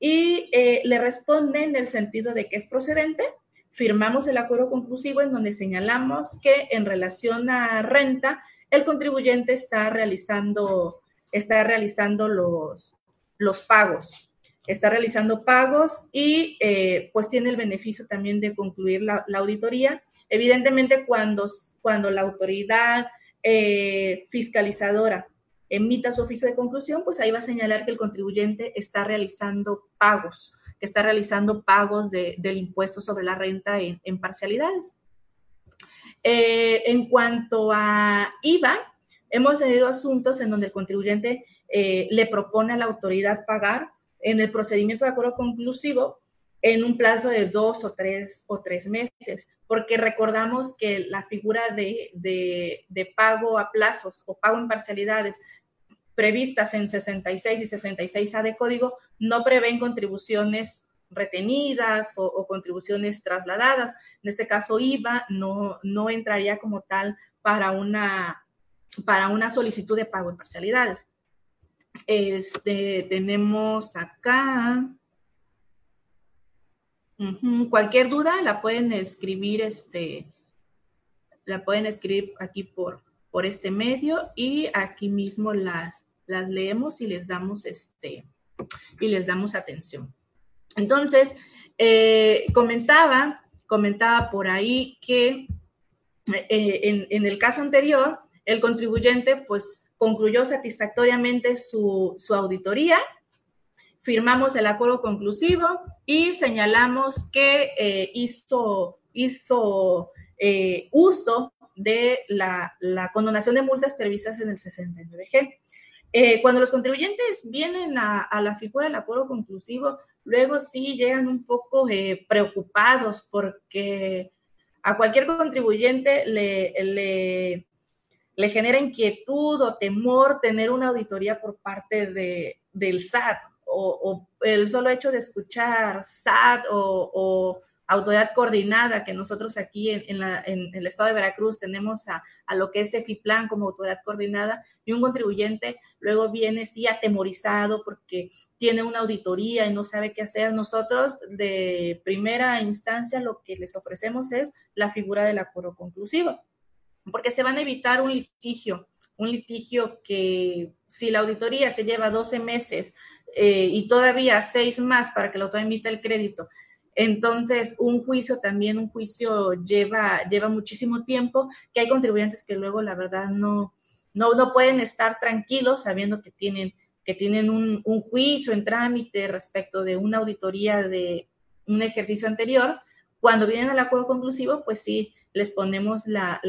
y eh, le responde en el sentido de que es procedente. Firmamos el acuerdo conclusivo en donde señalamos que en relación a renta, el contribuyente está realizando, está realizando los, los pagos. Está realizando pagos y eh, pues tiene el beneficio también de concluir la, auditoría. Evidentemente, cuando, cuando la autoridad eh, fiscalizadora emita su oficio de conclusión, pues ahí va a señalar que el contribuyente está realizando pagos, que está realizando pagos del impuesto sobre la renta en, parcialidades. Eh, en cuanto a IVA, hemos tenido asuntos en donde el contribuyente le propone a la autoridad pagar en el procedimiento de acuerdo conclusivo en un plazo de dos o tres o tres meses, porque recordamos que la figura de, de, pago a plazos o pago en parcialidades previstas en 66 y 66A de código no prevén contribuciones retenidas o, contribuciones trasladadas. En este caso, IVA no, no entraría como tal para una, para una solicitud de pago en parcialidades. Este, tenemos acá. Cualquier duda la pueden escribir, este, la pueden escribir aquí por, por este medio y aquí mismo las, las leemos y les damos, este, y les damos atención. Entonces, eh, comentaba, comentaba por ahí que eh, en, el caso anterior, el contribuyente pues concluyó satisfactoriamente su, auditoría, firmamos el acuerdo conclusivo y señalamos que eh, hizo, hizo uso de la, la, condonación de multas previstas en el 69G. Eh, cuando los contribuyentes vienen a, la figura del acuerdo conclusivo, luego sí llegan un poco eh, preocupados porque a cualquier contribuyente le, le, genera inquietud o temor tener una auditoría por parte de, del SAT o, el solo hecho de escuchar SAT o autoridad coordinada, que nosotros aquí en, el estado de Veracruz tenemos a, lo que es EFIPLAN como autoridad coordinada, y un contribuyente luego viene sí atemorizado porque tiene una auditoría y no sabe qué hacer. Nosotros de primera instancia lo que les ofrecemos es la figura del acuerdo conclusivo, porque se van a evitar un litigio, un litigio que si la auditoría se lleva 12 meses eh, y todavía seis más para que el autor emita el crédito, entonces, un juicio también, un juicio lleva, lleva muchísimo tiempo, que hay contribuyentes que luego, la verdad, no, no, no pueden estar tranquilos sabiendo que tienen, que tienen un, juicio en trámite respecto de una auditoría de un ejercicio anterior. Cuando vienen al acuerdo conclusivo, pues sí, les ponemos la,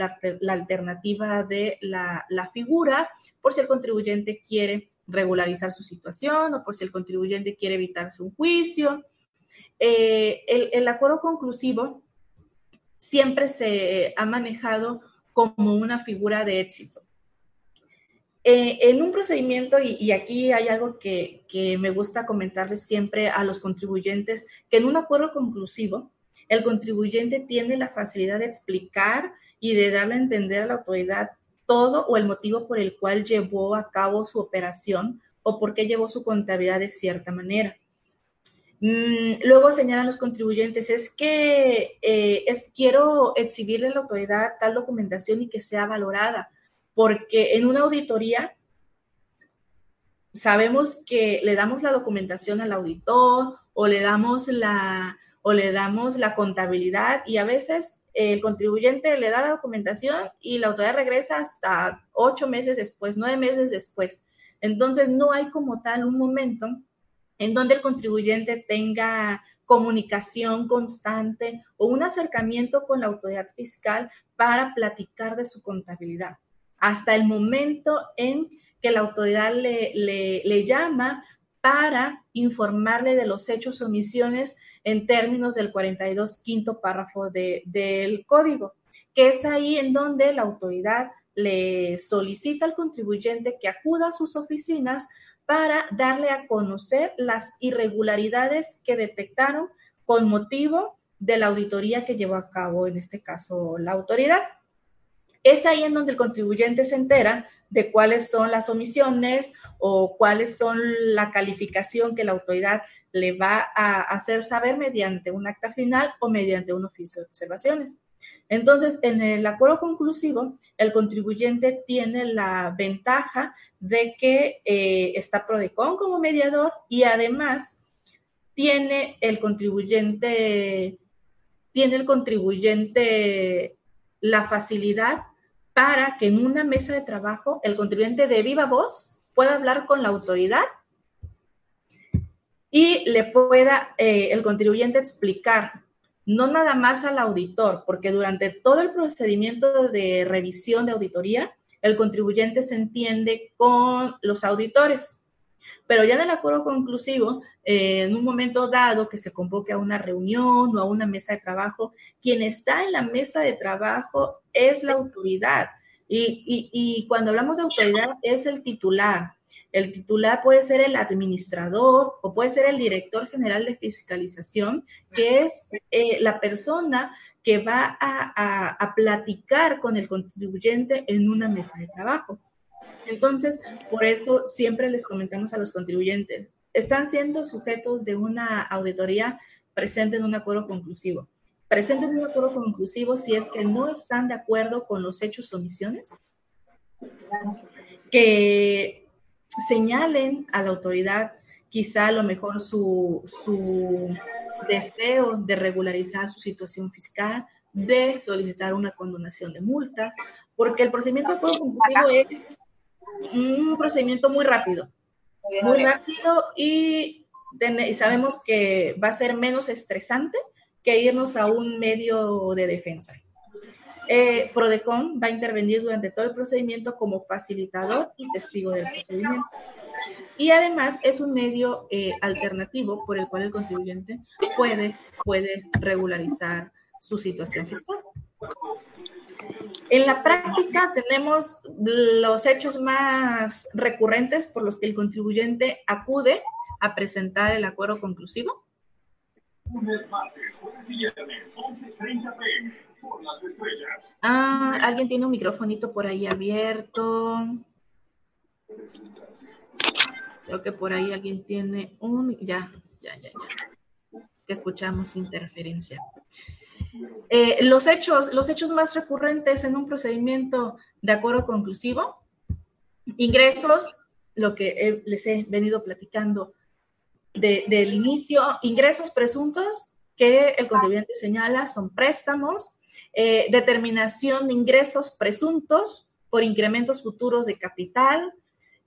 alternativa de la, la, figura por si el contribuyente quiere regularizar su situación o por si el contribuyente quiere evitarse un juicio eh, el, acuerdo conclusivo siempre se ha manejado como una figura de éxito. Eh, en un procedimiento, y, aquí hay algo que, me gusta comentarles siempre a los contribuyentes, que en un acuerdo conclusivo, el contribuyente tiene la facilidad de explicar y de darle a entender a la autoridad todo o el motivo por el cual llevó a cabo su operación o por qué llevó su contabilidad de cierta manera. Mm, luego señalan los contribuyentes, es que eh, es, quiero exhibirle a la autoridad tal documentación y que sea valorada, porque en una auditoría sabemos que le damos la documentación al auditor o le damos la, o le damos la contabilidad y a veces el contribuyente le da la documentación y la autoridad regresa hasta ocho meses después, nueve meses después. Entonces no hay como tal un momento en donde el contribuyente tenga comunicación constante o un acercamiento con la autoridad fiscal para platicar de su contabilidad. Hasta el momento en que la autoridad le, le, llama para informarle de los hechos o omisiones en términos del 42 quinto párrafo del código, que es ahí en donde la autoridad le solicita al contribuyente que acuda a sus oficinas para darle a conocer las irregularidades que detectaron con motivo de la auditoría que llevó a cabo, en este caso, la autoridad. Es ahí en donde el contribuyente se entera de cuáles son las omisiones o cuáles son la calificación que la autoridad le va a hacer saber mediante un acta final o mediante un oficio de observaciones. Entonces, en el acuerdo conclusivo, el contribuyente tiene la ventaja de que eh, está Prodecon como mediador y además tiene el contribuyente, tiene el contribuyente la facilidad para que en una mesa de trabajo el contribuyente de viva voz pueda hablar con la autoridad y le pueda eh, el contribuyente explicar, no nada más al auditor, porque durante todo el procedimiento de revisión de auditoría, el contribuyente se entiende con los auditores. Pero ya en el acuerdo conclusivo, eh, en un momento dado que se convoque a una reunión o a una mesa de trabajo, quien está en la mesa de trabajo es la autoridad. Y, y, cuando hablamos de autoridad es el titular. El titular puede ser el administrador o puede ser el director general de fiscalización, que es eh, la persona que va a, a, platicar con el contribuyente en una mesa de trabajo. Entonces, por eso siempre les comentamos a los contribuyentes, están siendo sujetos de una auditoría presente en un acuerdo conclusivo. Presenten un acuerdo conclusivo si es que no están de acuerdo con los hechos o omisiones, que señalen a la autoridad quizá a lo mejor su, su deseo de regularizar su situación fiscal, de solicitar una condonación de multas, porque el procedimiento de acuerdo conclusivo es un procedimiento muy rápido, muy rápido y, y sabemos que va a ser menos estresante que irnos a un medio de defensa. Eh, Prodecon va a intervenir durante todo el procedimiento como facilitador y testigo del procedimiento. Y además es un medio eh, alternativo por el cual el contribuyente puede, puede regularizar su situación fiscal. En la práctica tenemos los hechos más recurrentes por los que el contribuyente acude a presentar el acuerdo conclusivo Ah, alguien tiene un microfonito por ahí abierto. Creo que por ahí alguien tiene un... Ya, ya, ya, ya. Que escuchamos interferencia. Eh, los, hechos, los hechos más recurrentes en un procedimiento de acuerdo conclusivo, ingresos, lo que les he venido platicando del inicio, ingresos presuntos que el contribuyente señala son préstamos, eh, determinación de ingresos presuntos por incrementos futuros de capital,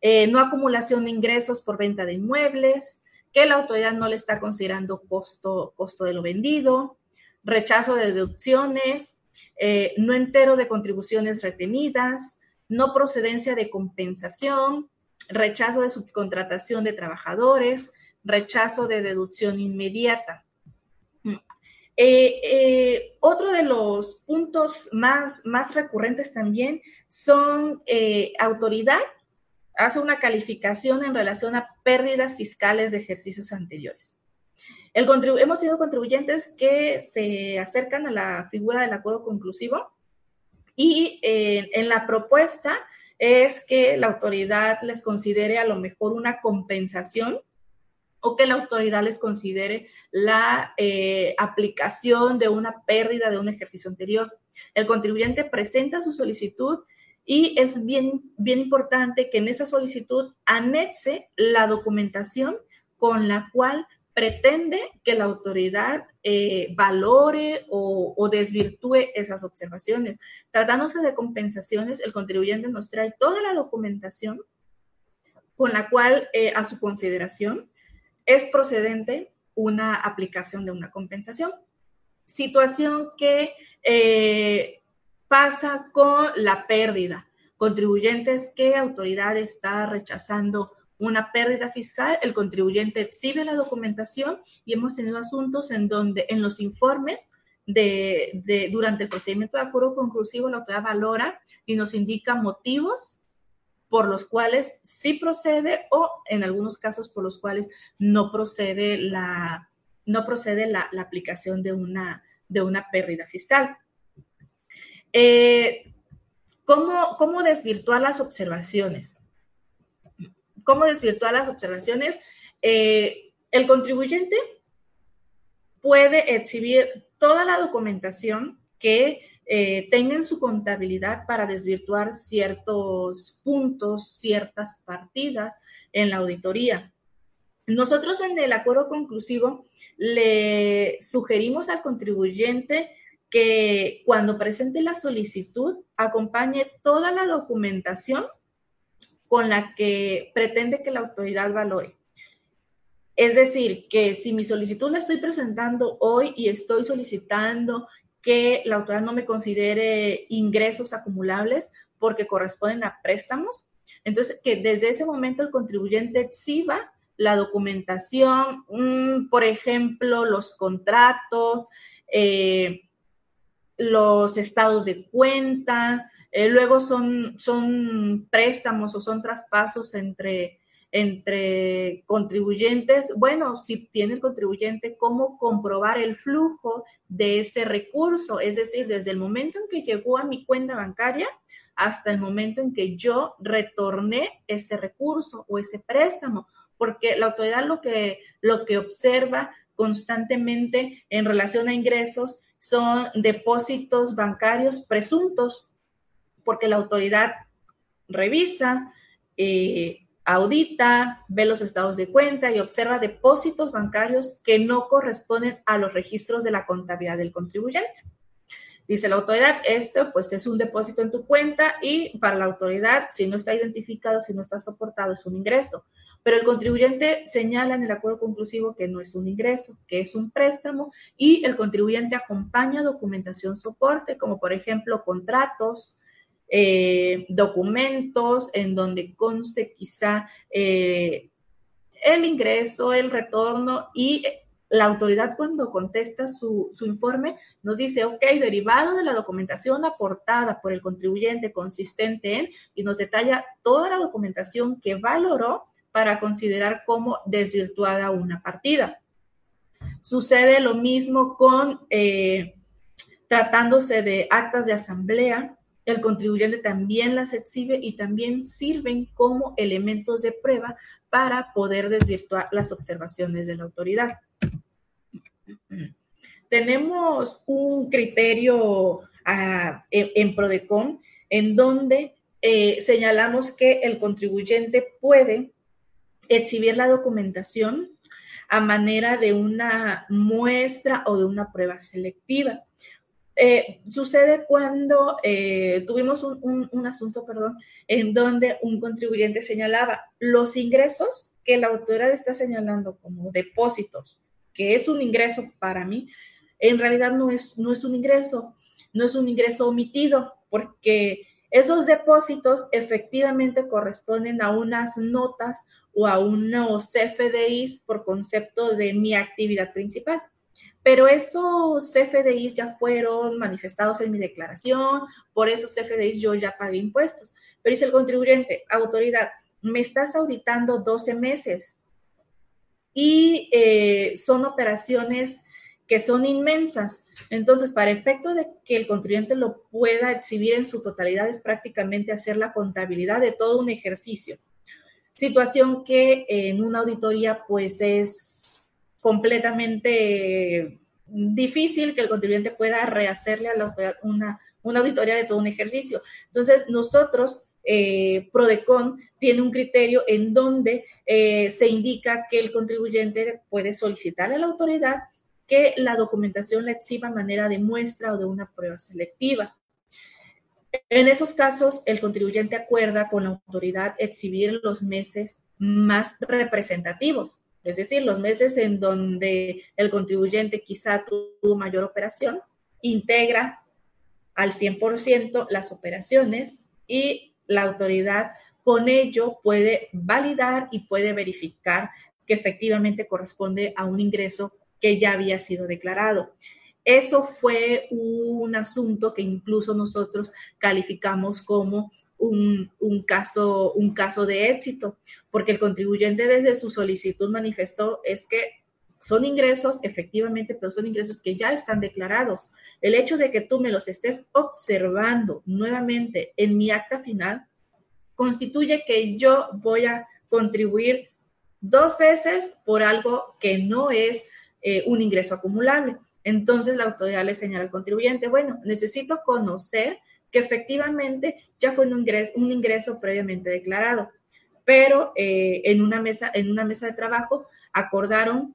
eh, no acumulación de ingresos por venta de inmuebles, que la autoridad no le está considerando costo, costo de lo vendido, rechazo de deducciones, eh, no entero de contribuciones retenidas, no procedencia de compensación, rechazo de subcontratación de trabajadores, rechazo de deducción inmediata. Eh, eh, otro de los puntos más, más recurrentes también son autoridad hace una calificación en relación a pérdidas fiscales de ejercicios anteriores. El hemos tenido contribuyentes que se acercan a la figura del acuerdo conclusivo Y eh, en la propuesta es que la autoridad les considere a lo mejor una compensación o que la autoridad les considere la eh, aplicación de una pérdida de un ejercicio anterior. El contribuyente presenta su solicitud y es bien, bien importante que en esa solicitud anexe la documentación con la cual pretende que la autoridad eh, valore o, desvirtúe esas observaciones. Tratándose de compensaciones, el contribuyente nos trae toda la documentación con la cual, eh, a su consideración, es procedente una aplicación de una compensación. Situación que eh, pasa con la pérdida. Contribuyentes que autoridad está rechazando una pérdida fiscal, el contribuyente exhibe la documentación y hemos tenido asuntos en donde en los informes de, durante el procedimiento de acuerdo conclusivo la autoridad valora y nos indica motivos por los cuales sí procede o en algunos casos por los cuales no procede la, no procede la, aplicación de una, de una pérdida fiscal. Eh, ¿cómo, ¿Cómo desvirtuar las observaciones? ¿Cómo desvirtuar las observaciones? Eh, el contribuyente puede exhibir toda la documentación que eh, tenga en su contabilidad para desvirtuar ciertos puntos, ciertas partidas en la auditoría. Nosotros en el acuerdo conclusivo le sugerimos al contribuyente que cuando presente la solicitud acompañe toda la documentación con la que pretende que la autoridad valore. Es decir, que si mi solicitud la estoy presentando hoy y estoy solicitando que la autoridad no me considere ingresos acumulables porque corresponden a préstamos, entonces que desde ese momento el contribuyente exhiba la documentación, mm, por ejemplo, los contratos, eh, los estados de cuenta, eh, luego son, son préstamos o son traspasos entre, entre contribuyentes. Bueno, si tiene el contribuyente, ¿cómo comprobar el flujo de ese recurso? Es decir, desde el momento en que llegó a mi cuenta bancaria hasta el momento en que yo retorné ese recurso o ese préstamo, porque la autoridad lo que, lo que observa constantemente en relación a ingresos son depósitos bancarios presuntos porque la autoridad revisa, eh, audita, ve los estados de cuenta y observa depósitos bancarios que no corresponden a los registros de la contabilidad del contribuyente. Dice la autoridad, esto pues es un depósito en tu cuenta y para la autoridad, si no está identificado, si no está soportado, es un ingreso. Pero el contribuyente señala en el acuerdo conclusivo que no es un ingreso, que es un préstamo y el contribuyente acompaña documentación soporte, como por ejemplo contratos, eh, documentos en donde conste quizá eh, el ingreso, el retorno y la autoridad cuando contesta su, su, informe nos dice, ok, derivado de la documentación aportada por el contribuyente consistente en, y nos detalla toda la documentación que valoró para considerar como desvirtuada una partida. Sucede lo mismo con eh, tratándose de actas de asamblea, el contribuyente también las exhibe y también sirven como elementos de prueba para poder desvirtuar las observaciones de la autoridad. Tenemos un criterio ah, en, PRODECON en donde eh, señalamos que el contribuyente puede exhibir la documentación a manera de una muestra o de una prueba selectiva. Eh, sucede cuando eh, tuvimos un, asunto, perdón, en donde un contribuyente señalaba los ingresos que la autoridad está señalando como depósitos, que es un ingreso para mí, en realidad no es, no es un ingreso, no es un ingreso omitido, porque esos depósitos efectivamente corresponden a unas notas o a unos CFDIs por concepto de mi actividad principal. Pero esos CFDIs ya fueron manifestados en mi declaración, por esos CFDIs yo ya pagué impuestos. Pero dice el contribuyente, autoridad, me estás auditando 12 meses y eh, son operaciones que son inmensas. Entonces, para efecto de que el contribuyente lo pueda exhibir en su totalidad, es prácticamente hacer la contabilidad de todo un ejercicio. Situación que en una auditoría, pues es completamente difícil que el contribuyente pueda rehacerle a la una, una auditoría de todo un ejercicio. Entonces, nosotros eh, Prodecon tiene un criterio en donde eh, se indica que el contribuyente puede solicitar a la autoridad que la documentación la exhiba a manera de muestra o de una prueba selectiva. En esos casos, el contribuyente acuerda con la autoridad exhibir los meses más representativos, es decir, los meses en donde el contribuyente quizá tuvo mayor operación, integra al 100% las operaciones y la autoridad con ello puede validar y puede verificar que efectivamente corresponde a un ingreso que ya había sido declarado. Eso fue un asunto que incluso nosotros calificamos como un, caso, un caso de éxito, porque el contribuyente desde su solicitud manifestó es que son ingresos, efectivamente, pero son ingresos que ya están declarados. El hecho de que tú me los estés observando nuevamente en mi acta final constituye que yo voy a contribuir dos veces por algo que no es eh, un ingreso acumulable. Entonces la autoridad le señala al contribuyente, bueno, necesito conocer que efectivamente ya fue un ingreso, un ingreso previamente declarado, pero eh, en, una mesa, en una mesa de trabajo acordaron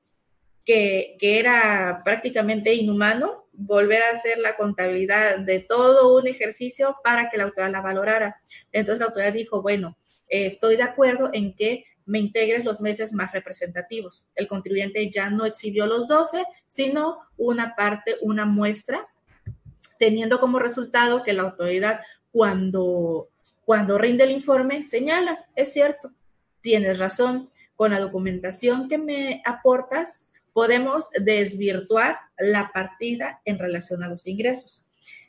que, que, era prácticamente inhumano volver a hacer la contabilidad de todo un ejercicio para que la autoridad la valorara. Entonces la autoridad dijo, bueno, estoy de acuerdo en que me integres los meses más representativos. El contribuyente ya no exhibió los 12, sino una parte, una muestra, teniendo como resultado que la autoridad cuando, cuando rinde el informe señala, es cierto, tienes razón, con la documentación que me aportas podemos desvirtuar la partida en relación a los ingresos.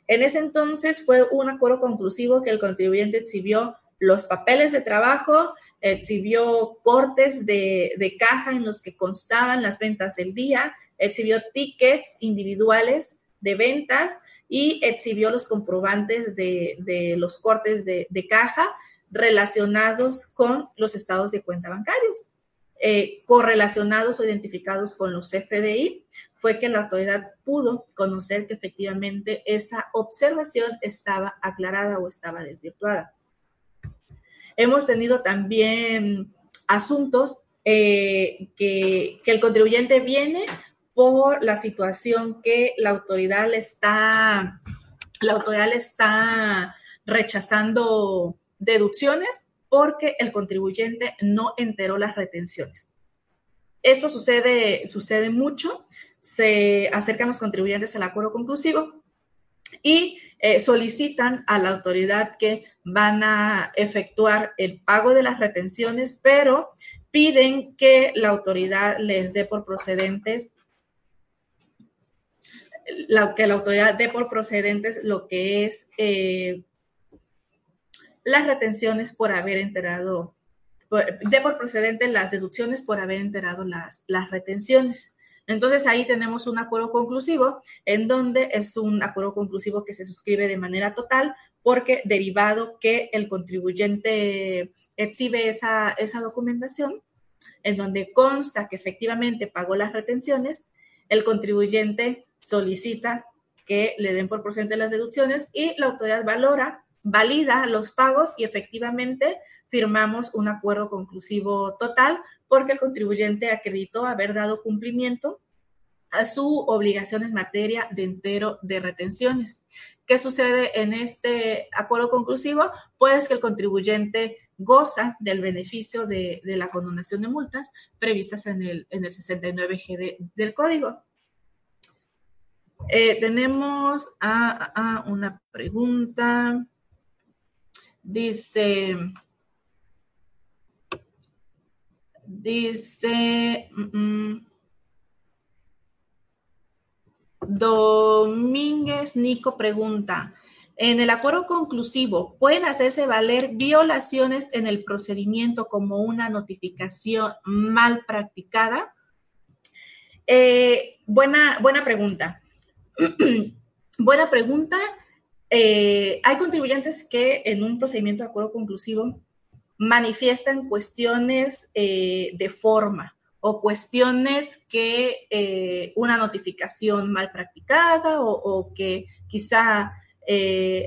En ese entonces fue un acuerdo conclusivo que el contribuyente exhibió los papeles de trabajo, exhibió cortes de, caja en los que constaban las ventas del día, exhibió tickets individuales de ventas y exhibió los comprobantes de, los cortes de, caja relacionados con los estados de cuenta bancarios. Eh, correlacionados o identificados con los CFDI, fue que la autoridad pudo conocer que efectivamente esa observación estaba aclarada o estaba desvirtuada. Hemos tenido también asuntos eh, que, el contribuyente viene por la situación que la autoridad le está, la autoridad le está rechazando deducciones porque el contribuyente no enteró las retenciones. Esto sucede, sucede mucho, se acercan los contribuyentes al acuerdo conclusivo y eh, solicitan a la autoridad que van a efectuar el pago de las retenciones, pero piden que la autoridad les dé por procedentes que la autoridad dé por procedentes lo que es eh, las retenciones por haber enterado, dé por procedentes las deducciones por haber enterado las, las retenciones. Entonces ahí tenemos un acuerdo conclusivo en donde es un acuerdo conclusivo que se suscribe de manera total porque derivado que el contribuyente exhibe esa, esa documentación en donde consta que efectivamente pagó las retenciones, el contribuyente solicita que le den por porcentaje las deducciones y la autoridad valora, valida los pagos y efectivamente firmamos un acuerdo conclusivo total porque el contribuyente acreditó haber dado cumplimiento a su obligación en materia de entero de retenciones. ¿Qué sucede en este acuerdo conclusivo? Pues que el contribuyente goza del beneficio de, la condonación de multas previstas en el, en el 69G del código. Eh, tenemos una pregunta. Dice, Dice mm, mm, Domínguez Nico pregunta, en el acuerdo conclusivo, ¿pueden hacerse valer violaciones en el procedimiento como una notificación mal practicada? Eh, buena, buena pregunta. buena pregunta. Eh, hay contribuyentes que en un procedimiento de acuerdo conclusivo manifiestan cuestiones eh, de forma o cuestiones que una notificación mal practicada o, que quizá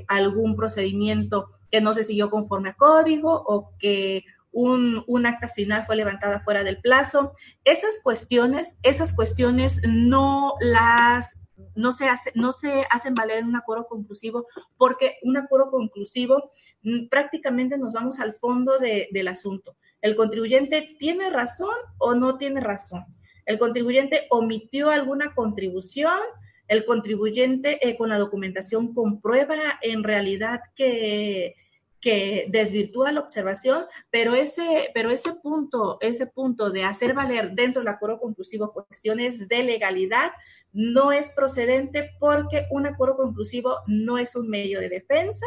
algún procedimiento que no se siguió conforme a código o que un, acta final fue levantada fuera del plazo. Esas cuestiones, esas cuestiones no las no se, hace, no se hacen valer en un acuerdo conclusivo porque un acuerdo conclusivo mm, prácticamente nos vamos al fondo del asunto. ¿El contribuyente tiene razón o no tiene razón? ¿El contribuyente omitió alguna contribución? ¿El contribuyente eh, con la documentación comprueba en realidad que, que desvirtúa la observación, pero ese, pero ese punto, ese punto de hacer valer dentro del acuerdo conclusivo cuestiones de legalidad no es procedente porque un acuerdo conclusivo no es un medio de defensa,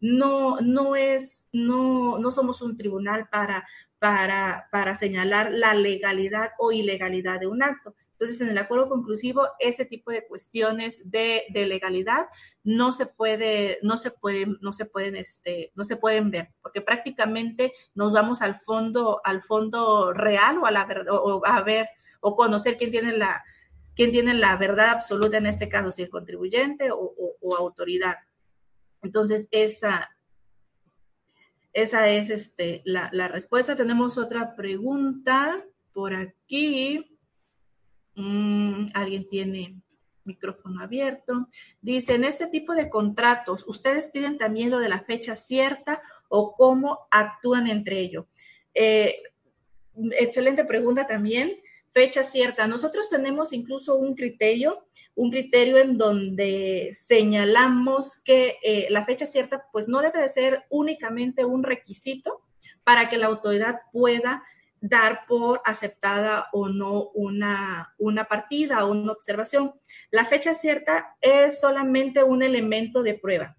no, no es, no, no somos un tribunal para, para, para señalar la legalidad o ilegalidad de un acto. Entonces, en el acuerdo conclusivo, ese tipo de cuestiones de, legalidad no se puede, no se pueden, no se pueden, este, no se pueden ver, porque prácticamente nos vamos al fondo, al fondo real o a la o a ver, o conocer quién tiene la, quién tiene la verdad absoluta en este caso, si el contribuyente o, autoridad. Entonces, esa, esa es este, la, respuesta. Tenemos otra pregunta por aquí. Mm, alguien tiene micrófono abierto. Dice, en este tipo de contratos, ¿ustedes piden también lo de la fecha cierta o cómo actúan entre ellos? Eh, excelente pregunta también. Fecha cierta. Nosotros tenemos incluso un criterio, un criterio en donde señalamos que eh, la fecha cierta pues no debe de ser únicamente un requisito para que la autoridad pueda dar por aceptada o no una, una partida o una observación. La fecha cierta es solamente un elemento de prueba,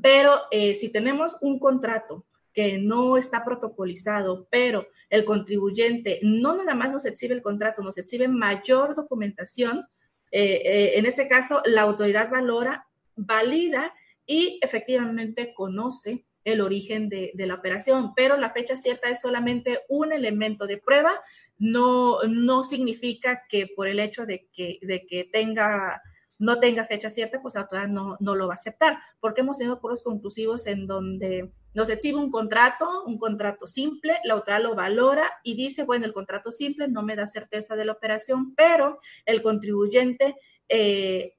pero eh, si tenemos un contrato que no está protocolizado, pero el contribuyente no nada más nos exhibe el contrato, nos exhibe mayor documentación, eh, eh, en este caso la autoridad valora, valida y efectivamente conoce el origen de, la operación, pero la fecha cierta es solamente un elemento de prueba, no, no significa que por el hecho de que, tenga, no tenga fecha cierta, pues la autoridad no, no lo va a aceptar, porque hemos tenido puros conclusivos en donde nos exhibe un contrato, un contrato simple, la autoridad lo valora y dice, bueno, el contrato simple no me da certeza de la operación, pero el contribuyente eh,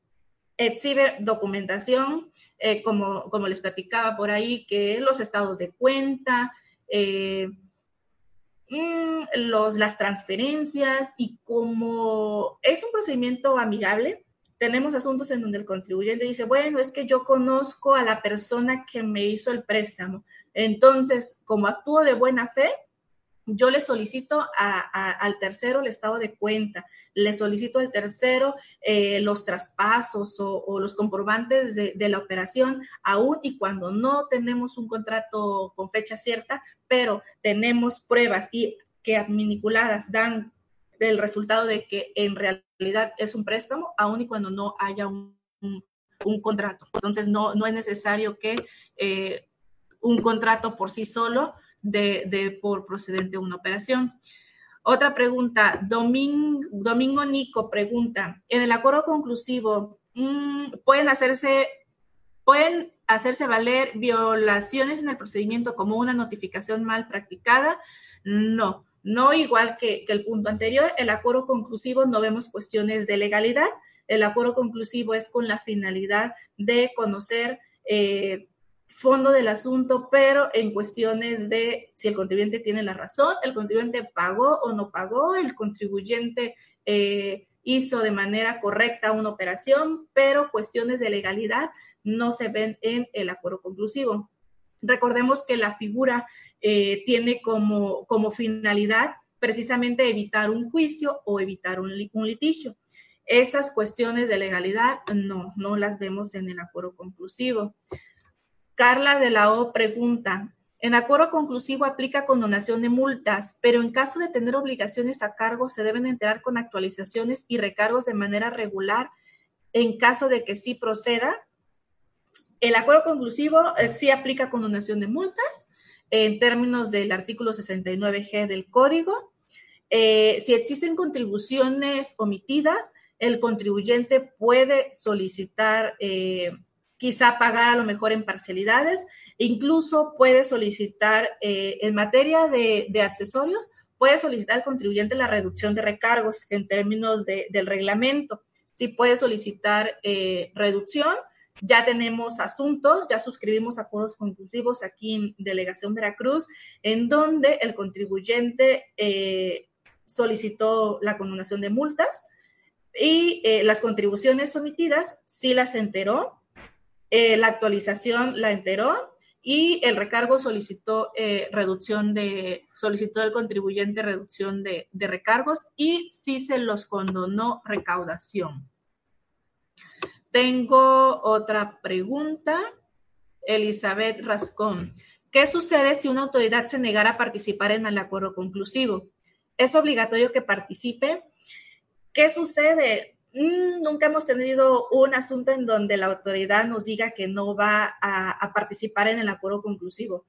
exhibe documentación, eh, como, como les platicaba por ahí, que los estados de cuenta, eh, mm, los, las transferencias y como es un procedimiento amigable, tenemos asuntos en donde el contribuyente dice, bueno, es que yo conozco a la persona que me hizo el préstamo. Entonces, como actúo de buena fe, yo le solicito al tercero el estado de cuenta, le solicito al tercero eh, los traspasos o, los comprobantes de, la operación, aún y cuando no tenemos un contrato con fecha cierta, pero tenemos pruebas y que adminiculadas dan el resultado de que en realidad es un préstamo, aún y cuando no haya un, contrato. Entonces, no, no es necesario que eh, un contrato por sí solo de, por procedente una operación. Otra pregunta, Domingo, Domingo Nico pregunta, en el acuerdo conclusivo, mm, ¿pueden hacerse, ¿pueden hacerse valer violaciones en el procedimiento como una notificación mal practicada? No, no igual que, el punto anterior, el acuerdo conclusivo no vemos cuestiones de legalidad, el acuerdo conclusivo es con la finalidad de conocer eh, fondo del asunto, pero en cuestiones de si el contribuyente tiene la razón, el contribuyente pagó o no pagó, el contribuyente eh, hizo de manera correcta una operación, pero cuestiones de legalidad no se ven en el acuerdo conclusivo. Recordemos que la figura eh, tiene como, como finalidad precisamente evitar un juicio o evitar un, litigio. Esas cuestiones de legalidad no, no las vemos en el acuerdo conclusivo. Carla de la O pregunta, En acuerdo conclusivo aplica condonación de multas, pero en caso de tener obligaciones a cargo se deben enterar con actualizaciones y recargos de manera regular en caso de que sí proceda. El acuerdo conclusivo eh, sí aplica condonación de multas en términos del artículo 69G del código. Eh, si existen contribuciones omitidas, el contribuyente puede solicitar, eh, quizá pagar a lo mejor en parcialidades, incluso puede solicitar eh, en materia de, accesorios, puede solicitar al contribuyente la reducción de recargos en términos del reglamento. Si puede solicitar reducción, ya tenemos asuntos, ya suscribimos acuerdos conclusivos aquí en Delegación Veracruz, en donde el contribuyente solicitó la condonación de multas y eh, las contribuciones sometidas sí las enteró, eh, la actualización la enteró y el recargo solicitó eh, reducción de, solicitó el contribuyente reducción de, de recargos y sí se los condonó recaudación. Tengo otra pregunta. Elizabeth Rascón. ¿Qué sucede si una autoridad se negara a participar en el acuerdo conclusivo? es obligatorio que participe. ¿Qué sucede? Mm, nunca hemos tenido un asunto en donde la autoridad nos diga que no va a, participar en el acuerdo conclusivo.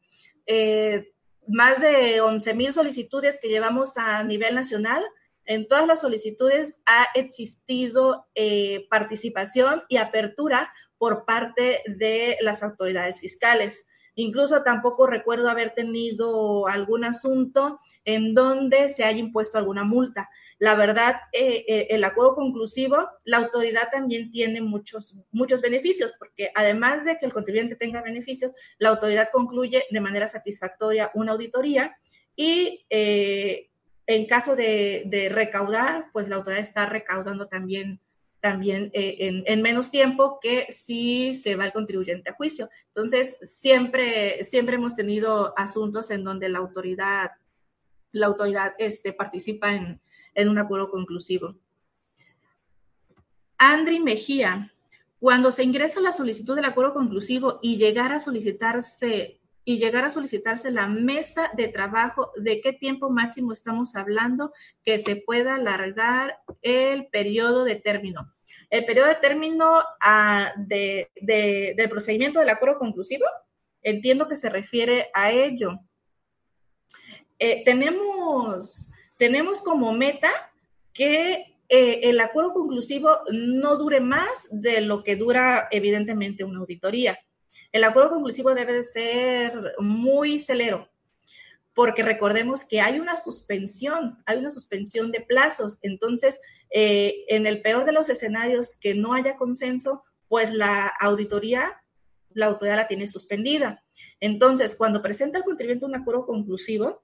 Eh, más de 11 mil solicitudes que llevamos a nivel nacional. En todas las solicitudes ha existido eh, participación y apertura por parte de las autoridades fiscales. Incluso tampoco recuerdo haber tenido algún asunto en donde se haya impuesto alguna multa. La verdad, eh, eh, el acuerdo conclusivo, la autoridad también tiene muchos, muchos beneficios, porque además de que el contribuyente tenga beneficios, la autoridad concluye de manera satisfactoria una auditoría y en caso de, recaudar, pues la autoridad está recaudando también también eh, en, menos tiempo que si se va el contribuyente a juicio. Entonces, siempre, siempre hemos tenido asuntos en donde la autoridad, la autoridad este, participa en, en un acuerdo conclusivo. Andri Mejía, cuando se ingresa la solicitud del acuerdo conclusivo y llegar a solicitarse y llegar a solicitarse la mesa de trabajo, ¿de qué tiempo máximo estamos hablando que se pueda alargar el periodo de término? El periodo de término ah, de, del procedimiento del acuerdo conclusivo, entiendo que se refiere a ello. Eh, tenemos, tenemos como meta que eh, el acuerdo conclusivo no dure más de lo que dura evidentemente una auditoría. El acuerdo conclusivo debe de ser muy celero, porque recordemos que hay una suspensión, hay una suspensión de plazos. Entonces, eh, en el peor de los escenarios que no haya consenso, pues la auditoría, la autoridad la tiene suspendida. Entonces, cuando presenta el contribuyente un acuerdo conclusivo,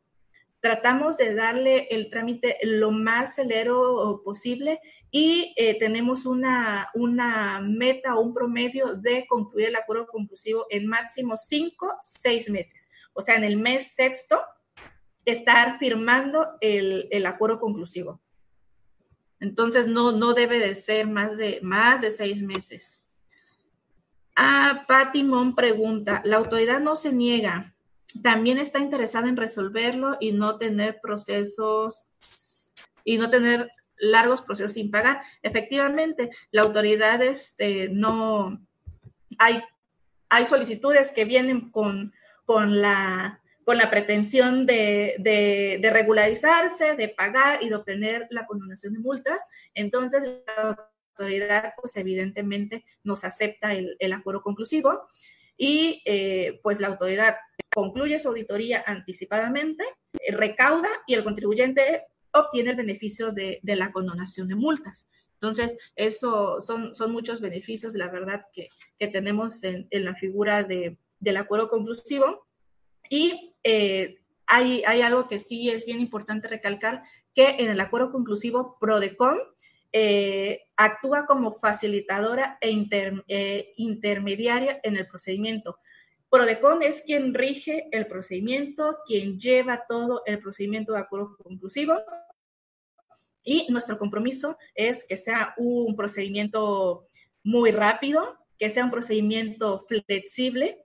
tratamos de darle el trámite lo más celero posible y eh, tenemos una, una meta o un promedio de concluir el acuerdo conclusivo en máximo cinco, seis meses. O sea, en el mes sexto, estar firmando el, el acuerdo conclusivo. Entonces, no, no debe de ser más de, más de seis meses. Ah, Patty Mon pregunta, la autoridad no se niega, también está interesada en resolverlo y no tener procesos y no tener largos procesos sin pagar. Efectivamente, la autoridad este, no, hay, hay solicitudes que vienen con, con, la, con la pretensión de, regularizarse, de pagar y de obtener la condonación de multas. Entonces, la autoridad, pues evidentemente, nos acepta el, acuerdo conclusivo y eh, pues la autoridad concluye su auditoría anticipadamente, eh, recauda y el contribuyente obtiene el beneficio de, la condonación de multas. Entonces, eso son, son muchos beneficios, la verdad, que, tenemos en, la figura del acuerdo conclusivo. Y eh, hay, hay, algo que sí es bien importante recalcar, que en el acuerdo conclusivo, PRODECON eh, actúa como facilitadora e intermediaria en el procedimiento. Prodecon es quien rige el procedimiento, quien lleva todo el procedimiento de acuerdo conclusivo. Y nuestro compromiso es que sea un procedimiento muy rápido, que sea un procedimiento flexible,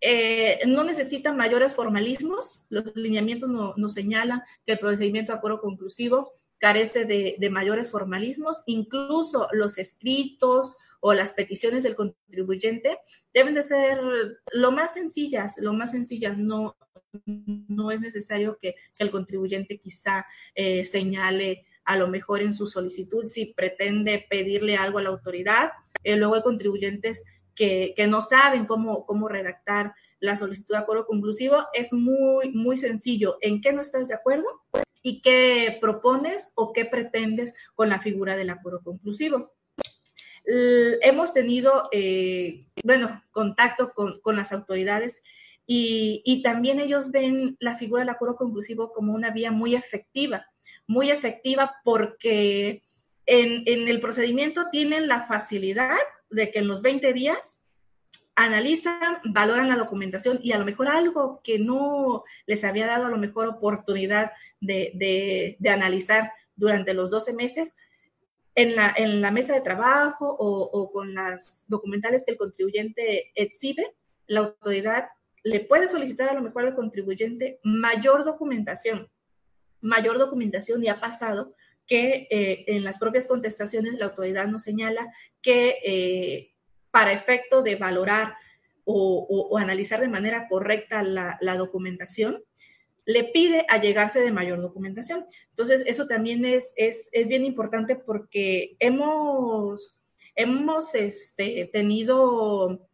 eh, no necesita mayores formalismos. Los lineamientos nos señalan que el procedimiento de acuerdo conclusivo carece de, mayores formalismos. Incluso los escritos o las peticiones del contribuyente deben de ser lo más sencillas, lo más sencillas. No, no es necesario que el contribuyente quizá eh, señale a lo mejor en su solicitud si pretende pedirle algo a la autoridad. Eh, luego hay contribuyentes que, que, no saben cómo, cómo redactar la solicitud de acuerdo conclusivo. Es muy, muy sencillo. ¿En qué no estás de acuerdo? ¿Y qué propones o qué pretendes con la figura del acuerdo conclusivo? hemos tenido, eh, bueno, contacto con, las autoridades y, también ellos ven la figura del acuerdo conclusivo como una vía muy efectiva, muy efectiva porque en, el procedimiento tienen la facilidad de que en los 20 días analizan, valoran la documentación y a lo mejor algo que no les había dado a lo mejor oportunidad de, de, analizar durante los 12 meses, en la, en la mesa de trabajo o, o, con las documentales que el contribuyente exhibe, la autoridad le puede solicitar a lo mejor al contribuyente mayor documentación, mayor documentación y ha pasado que eh, en las propias contestaciones la autoridad nos señala que eh, para efecto de valorar o, analizar de manera correcta la, la documentación, le pide allegarse de mayor documentación. Entonces, eso también es, es, es bien importante porque hemos, hemos este, tenido,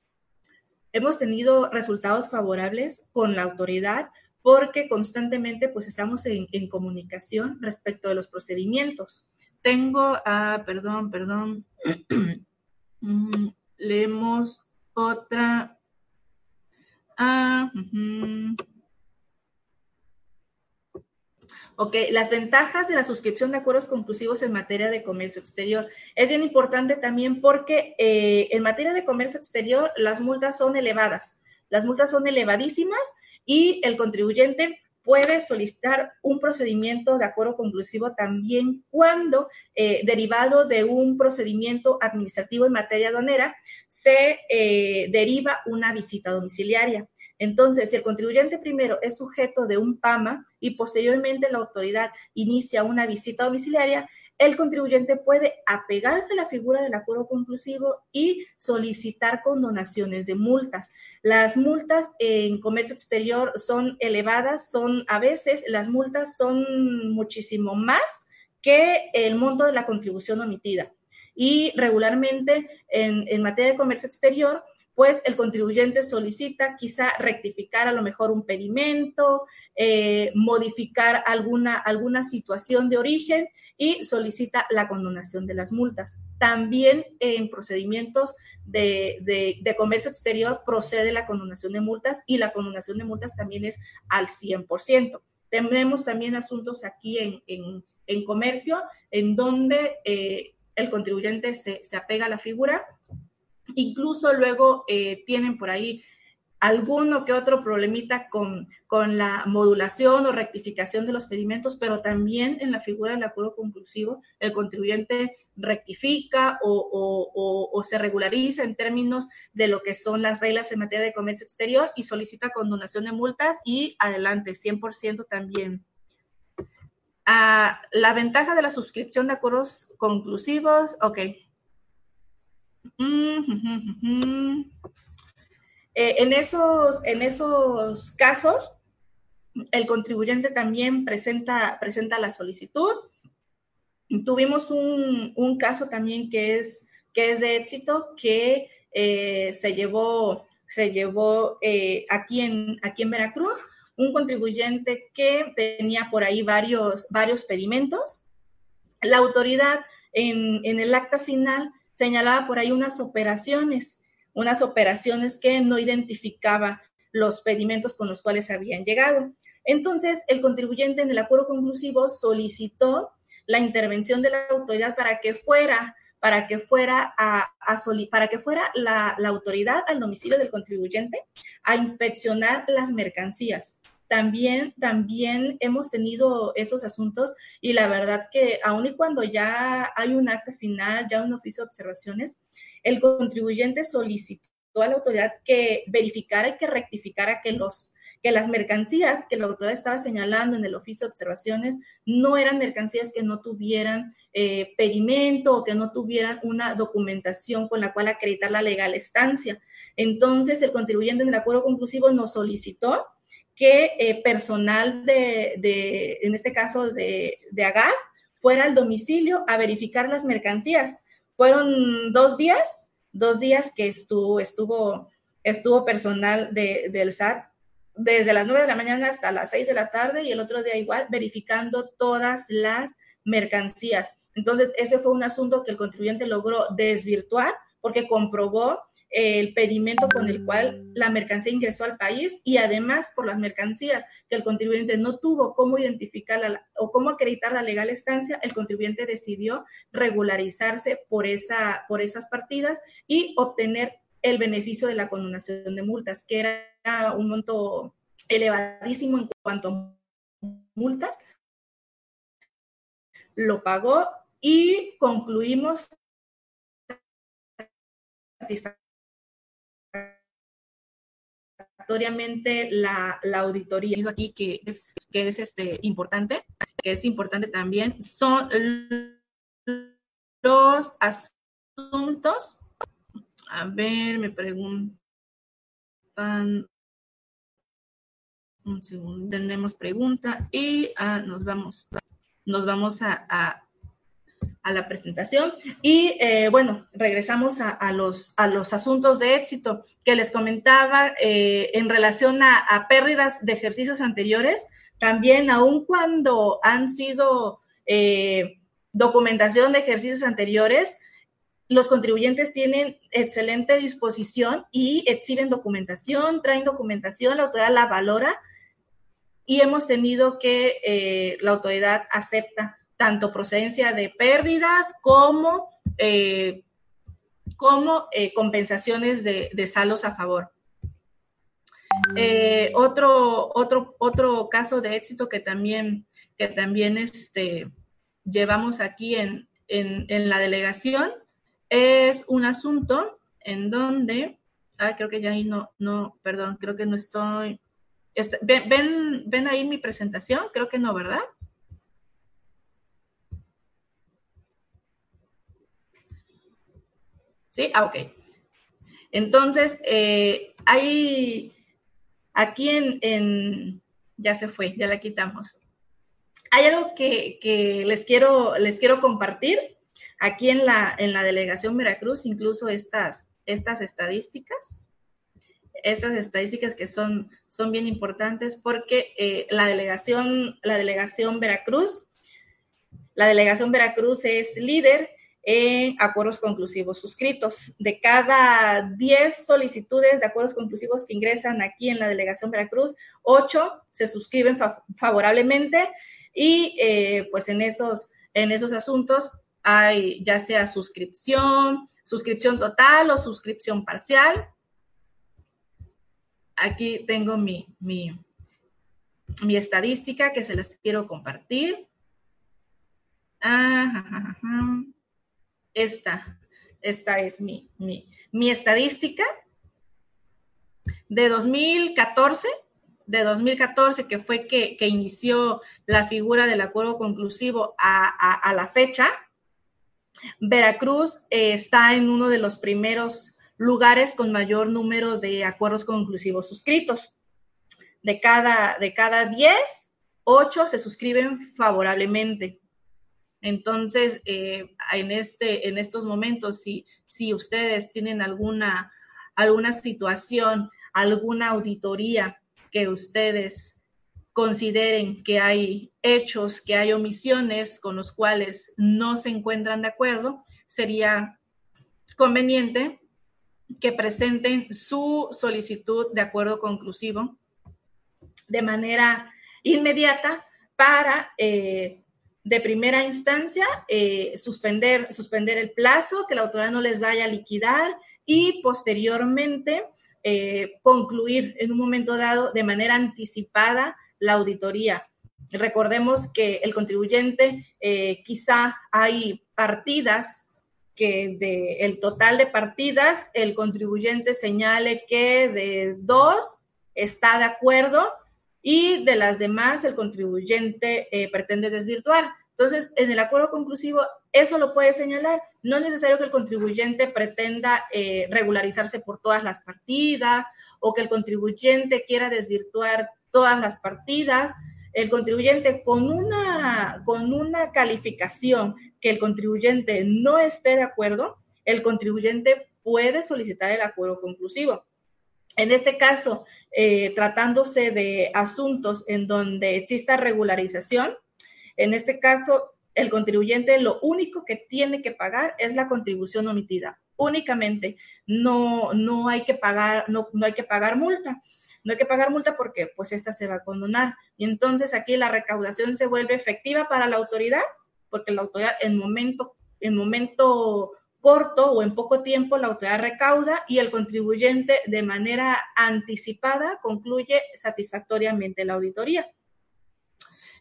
hemos tenido resultados favorables con la autoridad porque constantemente pues estamos en, en comunicación respecto de los procedimientos. Tengo, ah, perdón, perdón, mm, leemos otra. Ah. Ok, las ventajas de la suscripción de acuerdos conclusivos en materia de comercio exterior. Es bien importante también porque eh, en materia de comercio exterior las multas son elevadas, las multas son elevadísimas y el contribuyente puede solicitar un procedimiento de acuerdo conclusivo también cuando, eh, derivado de un procedimiento administrativo en materia aduanera, se eh, deriva una visita domiciliaria. Entonces, si el contribuyente primero es sujeto de un PAMA y posteriormente la autoridad inicia una visita domiciliaria, el contribuyente puede apegarse a la figura del acuerdo conclusivo y solicitar condonaciones de multas. Las multas en comercio exterior son elevadas, son a veces las multas son muchísimo más que el monto de la contribución omitida. Y regularmente en, en materia de comercio exterior, pues el contribuyente solicita quizá rectificar a lo mejor un pedimento, eh, modificar alguna, alguna situación de origen y solicita la condonación de las multas. También en procedimientos de, de, comercio exterior procede la condonación de multas y la condonación de multas también es al 100%. Tenemos también asuntos aquí en, en, en comercio en donde eh, el contribuyente se, se apega a la figura Incluso luego eh, tienen por ahí alguno que otro problemita con, con, la modulación o rectificación de los pedimentos, pero también en la figura del acuerdo conclusivo, el contribuyente rectifica o, o, o, se regulariza en términos de lo que son las reglas en materia de comercio exterior y solicita condonación de multas y adelante, 100% también. Ah, la ventaja de la suscripción de acuerdos conclusivos, ok, eh, en, esos, en esos casos, el contribuyente también presenta, presenta la solicitud. Tuvimos un, un caso también que es, que es de éxito que eh, se llevó, se llevó eh, aquí, en, aquí en Veracruz, un contribuyente que tenía por ahí varios, varios pedimentos. La autoridad en, en el acta final señalaba por ahí unas operaciones, unas operaciones que no identificaba los pedimentos con los cuales habían llegado. Entonces, el contribuyente en el acuerdo conclusivo solicitó la intervención de la autoridad para que fuera, para que fuera, a, a para que fuera la autoridad al domicilio del contribuyente a inspeccionar las mercancías también, también hemos tenido esos asuntos y la verdad que aun y cuando ya hay un acta final, ya un oficio de observaciones, el contribuyente solicitó a la autoridad que verificara y que rectificara que los que las mercancías que la autoridad estaba señalando en el oficio de observaciones no eran mercancías que no tuvieran eh, pedimento o que no tuvieran una documentación con la cual acreditar la legal estancia. Entonces, el contribuyente en el acuerdo conclusivo nos solicitó que eh, personal de, en este caso, de, de AGAF, fuera al domicilio a verificar las mercancías. Fueron dos días, dos días que estuvo, estuvo, estuvo personal de, del SAT desde las 9 de la mañana hasta las 6 de la tarde y el otro día igual verificando todas las mercancías. Entonces, ese fue un asunto que el contribuyente logró desvirtuar porque comprobó el pedimento con el cual la mercancía ingresó al país y además por las mercancías que el contribuyente no tuvo cómo identificar o cómo acreditar la legal estancia, el contribuyente decidió regularizarse por, esa, por esas partidas y obtener el beneficio de la condonación de multas, que era un monto elevadísimo en cuanto a multas. Lo pagó y concluimos satisfactoriamente la, la auditoría. Aquí que es, que es este, importante, que es importante también, son los asuntos a ver, me preguntan. Un segundo, tenemos pregunta y ah, nos vamos, nos vamos a, la presentación. Y eh, bueno, regresamos a, los, a los asuntos de éxito que les comentaba eh, en relación a, pérdidas de ejercicios anteriores. También, aun cuando han sido eh, documentación de ejercicios anteriores, los contribuyentes tienen excelente disposición y exhiben documentación, traen documentación, la autoridad la valora y hemos tenido que la autoridad acepta tanto procedencia de pérdidas como, eh, como eh, compensaciones de, de, saldos a favor. otro, otro, otro caso de éxito que también, que también este, llevamos aquí en, en, en la delegación es un asunto en donde, ah, creo que ya ahí no, no, perdón, creo que no estoy, este, ven, ven, ahí mi presentación, creo que no, ¿verdad? Sí, ah, ok. Entonces, eh, hay aquí en, en, ya se fue, ya la quitamos. Hay algo que, que les, quiero, les quiero compartir Aquí en la, en la delegación Veracruz, incluso estas, estas estadísticas, estas estadísticas que son, son bien importantes porque eh, la, delegación, la delegación Veracruz, la delegación Veracruz es líder en acuerdos conclusivos suscritos. De cada 10 solicitudes de acuerdos conclusivos que ingresan aquí en la delegación Veracruz, 8 se suscriben favorablemente y eh, pues en esos, en esos asuntos hay ya sea suscripción, suscripción total o suscripción parcial. Aquí tengo mi, mi, estadística que se les quiero compartir. Esta, esta es mi, mi, estadística de 2014 de 2014, que fue que, inició la figura del acuerdo conclusivo a, la fecha, Veracruz eh, está en uno de los primeros lugares con mayor número de acuerdos conclusivos suscritos. De cada, de cada 10, 8 se suscriben favorablemente. Entonces, eh, en, este, en estos momentos, si, si ustedes tienen alguna, alguna situación, alguna auditoría que ustedes consideren que hay hechos, que hay omisiones con los cuales no se encuentran de acuerdo, sería conveniente que presenten su solicitud de acuerdo conclusivo de manera inmediata para, eh, de primera instancia, eh, suspender, suspender el plazo, que la autoridad no les vaya a liquidar y posteriormente eh, concluir en un momento dado de manera anticipada la auditoría. Recordemos que el contribuyente, eh, quizá hay partidas que de total de partidas, el contribuyente señale que de dos está de acuerdo y de las demás el contribuyente eh, pretende desvirtuar. Entonces, en el acuerdo conclusivo, eso lo puede señalar. No es necesario que el contribuyente pretenda eh, regularizarse por todas las partidas o que el contribuyente quiera desvirtuar todas las partidas. El contribuyente con una, con una calificación que el contribuyente no esté de acuerdo, el contribuyente puede solicitar el acuerdo conclusivo. En este caso, eh, tratándose de asuntos en donde exista regularización, en este caso, el contribuyente lo único que tiene que pagar es la contribución omitida, únicamente. No, no hay que pagar, no, no hay que pagar multa. No hay que pagar multa porque pues esta se va a condonar. Y entonces aquí la recaudación se vuelve efectiva para la autoridad, porque la autoridad en momento, en momento corto o en poco tiempo la autoridad recauda y el contribuyente de manera anticipada concluye satisfactoriamente la auditoría.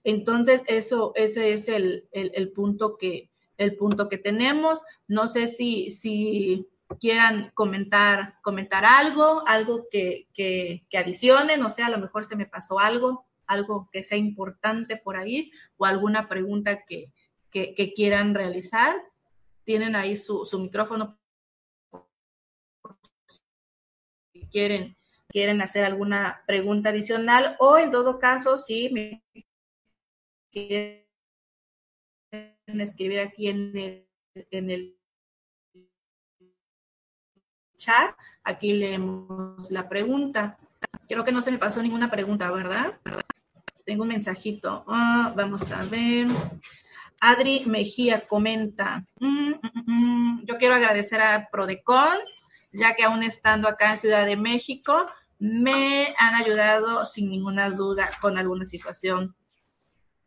Entonces, eso, ese es el, punto, que, el punto que tenemos. No sé si, si quieran comentar, comentar algo, algo que, que, que adicionen, o sea, a lo mejor se me pasó algo, algo que sea importante por ahí, o alguna pregunta que, quieran realizar. Tienen ahí su, su micrófono. Si quieren, quieren hacer alguna pregunta adicional, o en todo caso, si me quieren escribir aquí en el, en el chat, aquí leemos la pregunta. Creo que no se me pasó ninguna pregunta, ¿verdad? Tengo un mensajito. Ah, vamos a ver. Adri Mejía comenta, mm, mm, mm, yo quiero agradecer a Prodecon, ya que aún estando acá en Ciudad de México, me han ayudado sin ninguna duda con alguna situación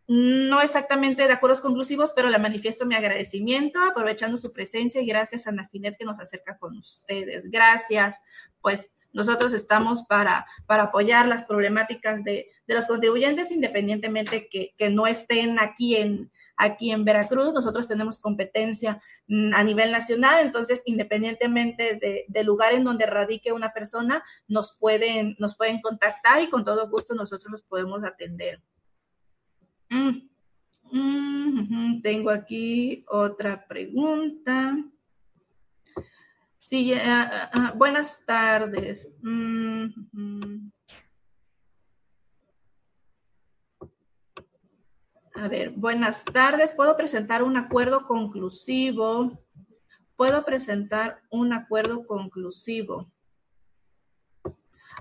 no exactamente de acuerdos conclusivos, pero le manifiesto mi agradecimiento, aprovechando su presencia y gracias a Nafinet que nos acerca con ustedes. Gracias, pues nosotros estamos para, para apoyar las problemáticas de, los contribuyentes, independientemente que, no estén aquí en, aquí en Veracruz. Nosotros tenemos competencia mm, a nivel nacional, entonces independientemente del lugar en donde radique una persona, nos pueden, nos pueden contactar y con todo gusto nosotros los podemos atender. Mm, mm, tengo aquí otra pregunta. Sí, ah, ah, buenas tardes. A ver, buenas tardes. ¿Puedo presentar un acuerdo conclusivo? Puedo presentar un acuerdo conclusivo.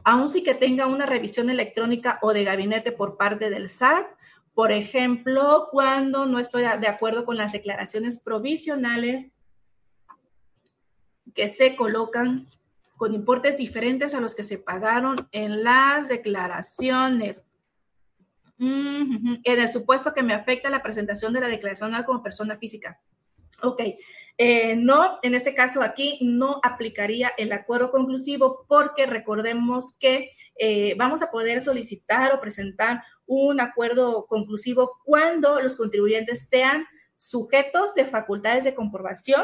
Aún si que tenga una revisión electrónica o de gabinete por parte del SAT, por ejemplo, cuando no estoy de acuerdo con las declaraciones provisionales que se colocan con importes diferentes a los que se pagaron en las declaraciones. En el supuesto que me afecta la presentación de la declaración anual como persona física. Ok, eh, no, en este caso aquí no aplicaría el acuerdo conclusivo porque recordemos que eh, vamos a poder solicitar o presentar un acuerdo conclusivo cuando los contribuyentes sean sujetos de facultades de comprobación,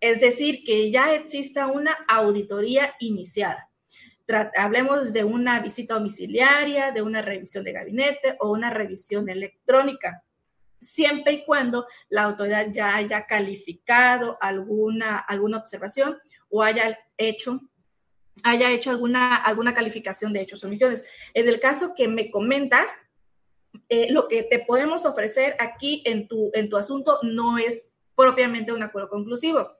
es decir, que ya exista una auditoría iniciada. Hablemos de una visita domiciliaria, de una revisión de gabinete o una revisión electrónica siempre y cuando la autoridad ya haya calificado alguna, alguna observación o haya hecho haya hecho alguna, alguna calificación de hechos o omisiones. En el caso que me comentas, eh, lo que te podemos ofrecer aquí en tu, en tu asunto no es propiamente un acuerdo conclusivo,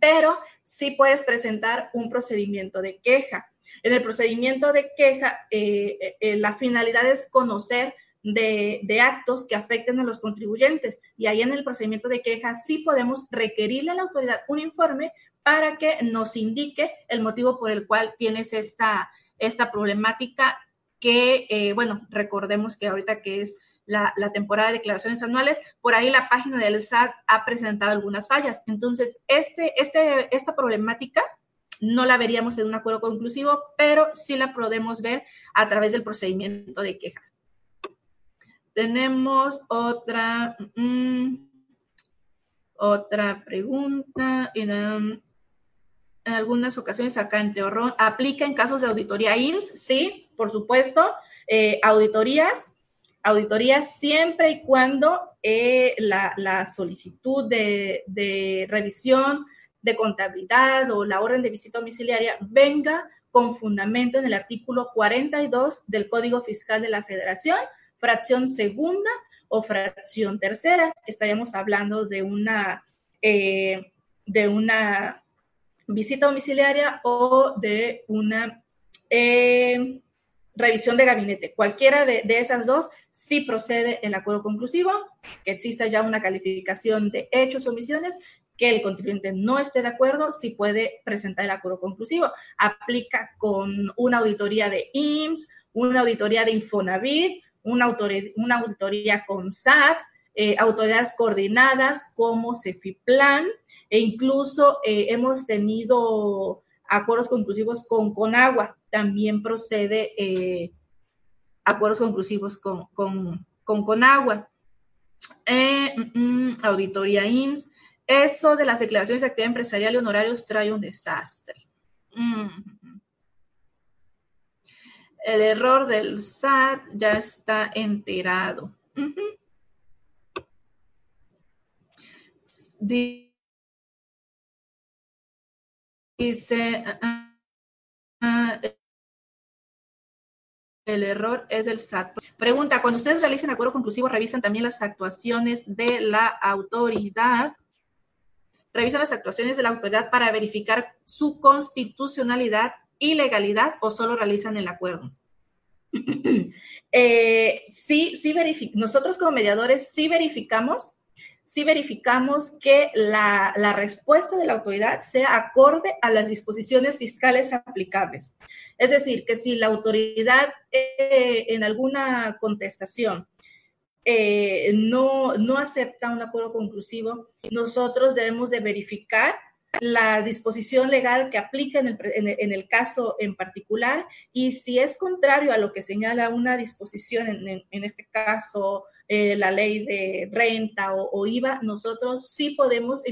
pero sí puedes presentar un procedimiento de queja. En el procedimiento de queja, eh, eh, la finalidad es conocer de, actos que afecten a los contribuyentes. Y ahí en el procedimiento de queja sí podemos requerirle a la autoridad un informe para que nos indique el motivo por el cual tienes esta, esta problemática que, eh, bueno, recordemos que ahorita que es la, temporada de declaraciones anuales, por ahí la página del SAT ha presentado algunas fallas. Entonces, este, este, esta problemática no la veríamos en un acuerdo conclusivo, pero sí la podemos ver a través del procedimiento de quejas. Tenemos otra. Mm, Otra pregunta. En, um, en algunas ocasiones acá en Teorrón, ¿aplica en casos de auditoría IMSS? Sí, por supuesto. Eh, auditorías, auditorías siempre y cuando eh, la, solicitud de, revisión de contabilidad o la orden de visita domiciliaria venga con fundamento en el artículo 42 del Código Fiscal de la Federación, fracción segunda o fracción tercera. Estaríamos hablando de una, eh, de una visita domiciliaria o de una eh, revisión de gabinete. Cualquiera de, esas dos sí procede el acuerdo conclusivo, que exista ya una calificación de hechos o omisiones, que el contribuyente no esté de acuerdo, sí puede presentar el acuerdo conclusivo. Aplica con una auditoría de IMSS, una auditoría de Infonavit, una, una auditoría con SAT, eh, autoridades coordinadas como CEFIPLAN e incluso eh, hemos tenido acuerdos conclusivos con Conagua. También procede eh, acuerdos conclusivos con, con, con Conagua. Mm, mm, auditoría IMSS. Eso de las declaraciones de actividad empresarial y honorarios trae un desastre. Mm. El error del SAT ya está enterado. dice, ah, ah, ah, el error es el SAT. Pregunta, cuando ustedes realicen acuerdo conclusivo, revisan también las actuaciones de la autoridad. Revisan las actuaciones de la autoridad para verificar su constitucionalidad y legalidad o solo realizan el acuerdo. eh, sí, sí, nosotros como mediadores sí verificamos si verificamos que la, respuesta de la autoridad sea acorde a las disposiciones fiscales aplicables. Es decir, que si la autoridad eh, en alguna contestación eh, no, no acepta un acuerdo conclusivo, nosotros debemos de verificar la disposición legal que aplica en el, caso en particular y si es contrario a lo que señala una disposición, en, este caso eh, la ley de renta o, IVA, nosotros sí podemos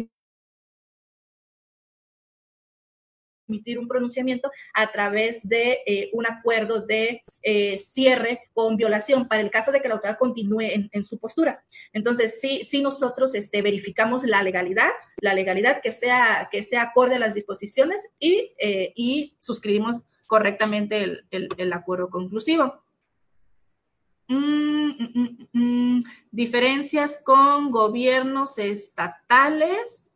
emitir un pronunciamiento a través de eh, un acuerdo de eh, cierre con violación para el caso de que la autoridad continúe en, su postura. Entonces, sí, sí nosotros este, verificamos la legalidad, la legalidad que sea, que sea acorde a las disposiciones y, y suscribimos correctamente el, el acuerdo conclusivo. Mm, mm, mm, diferencias con gobiernos estatales.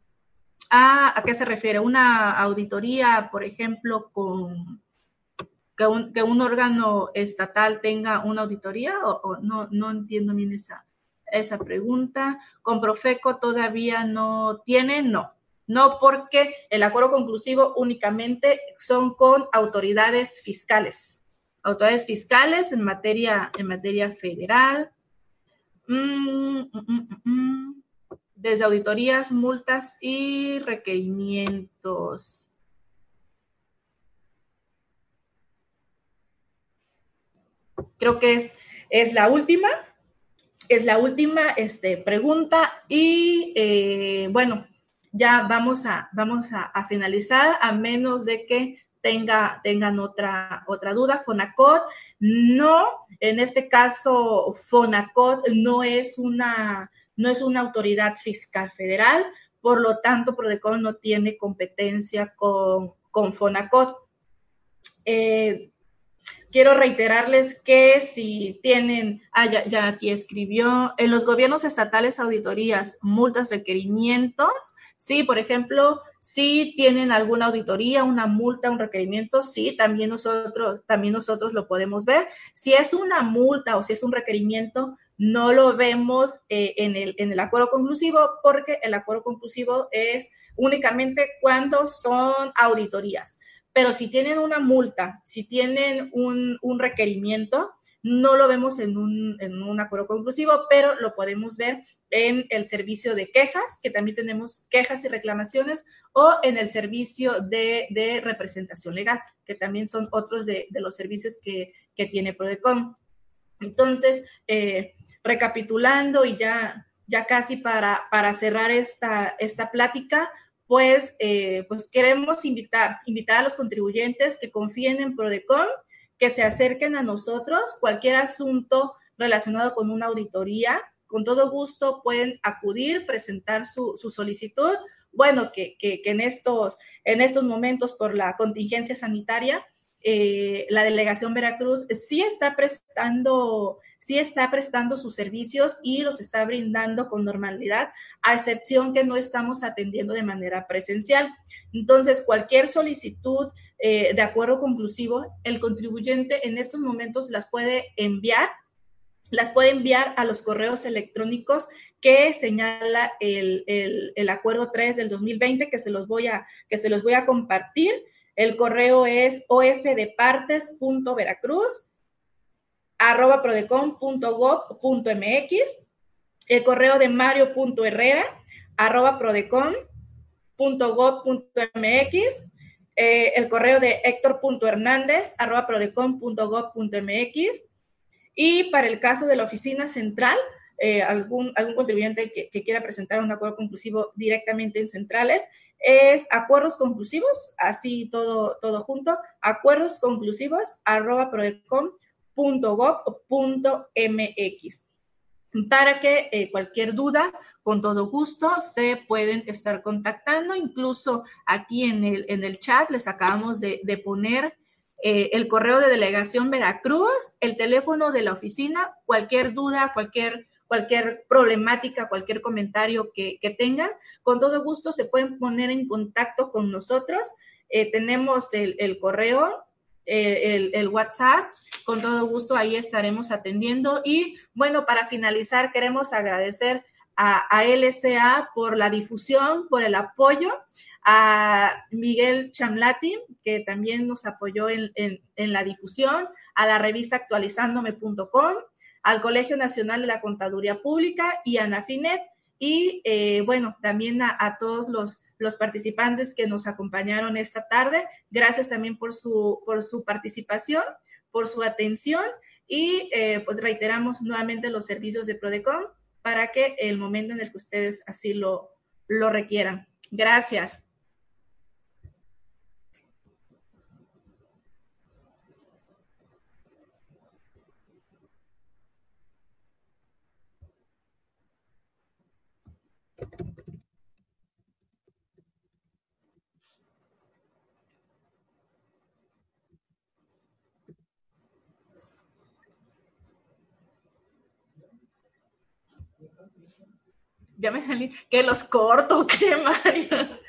¿A qué se refiere? ¿Una auditoría, por ejemplo, con que un, órgano estatal tenga una auditoría? ¿O, no, no entiendo bien esa, esa pregunta? ¿Con Profeco todavía no tiene? No. No porque el acuerdo conclusivo únicamente son con autoridades fiscales autoridades fiscales en materia, en materia federal, mm, mm, mm, desde auditorías, multas y requerimientos. Creo que es, es la última, es la última este, pregunta y eh, bueno, ya vamos a, vamos a finalizar a menos de que tenga, tengan otra, otra duda. Fonacot, no, en este caso, Fonacot no es una, no es una autoridad fiscal federal, por lo tanto, Prodecon no tiene competencia con, con Fonacot. Eh, quiero reiterarles que si tienen, ah, ya, ya, aquí escribió, en los gobiernos estatales auditorías, multas, requerimientos, sí, por ejemplo, si tienen alguna auditoría, una multa, un requerimiento, sí, también nosotros, también nosotros lo podemos ver. Si es una multa o si es un requerimiento, no lo vemos eh, en, el, acuerdo conclusivo porque el acuerdo conclusivo es únicamente cuando son auditorías. Pero si tienen una multa, si tienen un, requerimiento, no lo vemos en un, acuerdo conclusivo, pero lo podemos ver en el servicio de quejas, que también tenemos quejas y reclamaciones, o en el servicio de, representación legal, que también son otros de, de los servicios que, que, tiene Prodecon. Entonces, eh, recapitulando y ya ya casi para, para cerrar esta, esta plática, pues, eh, pues queremos invitar, invitar a los contribuyentes que confíen en Prodecon, que se acerquen a nosotros, cualquier asunto relacionado con una auditoría, con todo gusto pueden acudir, presentar su, solicitud. Bueno, que, en, estos, en estos momentos por la contingencia sanitaria, eh, la delegación Veracruz sí está prestando sí está prestando sus servicios y los está brindando con normalidad, a excepción que no estamos atendiendo de manera presencial. Entonces, cualquier solicitud eh, de acuerdo conclusivo, el contribuyente en estos momentos las puede enviar las puede enviar a los correos electrónicos que señala el, el, acuerdo 3 del 2020, que se los voy a, que se los voy a compartir. El correo es ofdepartes.veracruz arroba prodecon.gov.mx, el correo de mario.herrera arroba prodecon.gov.mx, eh, el correo de héctor.hernández arroba prodecon.gov.mx y para el caso de la oficina central, eh, algún, algún contribuyente que, quiera presentar un acuerdo conclusivo directamente en centrales, es acuerdos conclusivos, así todo, todo junto, acuerdos conclusivos arroba .gov.mx para que eh, cualquier duda, con todo gusto, se pueden estar contactando. Incluso aquí en el, en el chat les acabamos de, poner eh, el correo de delegación Veracruz, el teléfono de la oficina, cualquier duda, cualquier, cualquier problemática, cualquier comentario que, tengan, con todo gusto se pueden poner en contacto con nosotros. Eh, tenemos el, correo eh, el, WhatsApp. Con todo gusto ahí estaremos atendiendo. Y bueno, para finalizar, queremos agradecer a, LSA por la difusión, por el apoyo, a Miguel Chamlati, que también nos apoyó en, la difusión, a la revista actualizándome.com, al Colegio Nacional de la Contaduría Pública y a Nafinet. Y eh, bueno, también a todos los los participantes que nos acompañaron esta tarde. Gracias también por su, por su participación, por su atención y eh, pues reiteramos nuevamente los servicios de Prodecon para que el momento en el que ustedes así lo, lo requieran. Gracias. Ya me salí, que los corto, que Mario.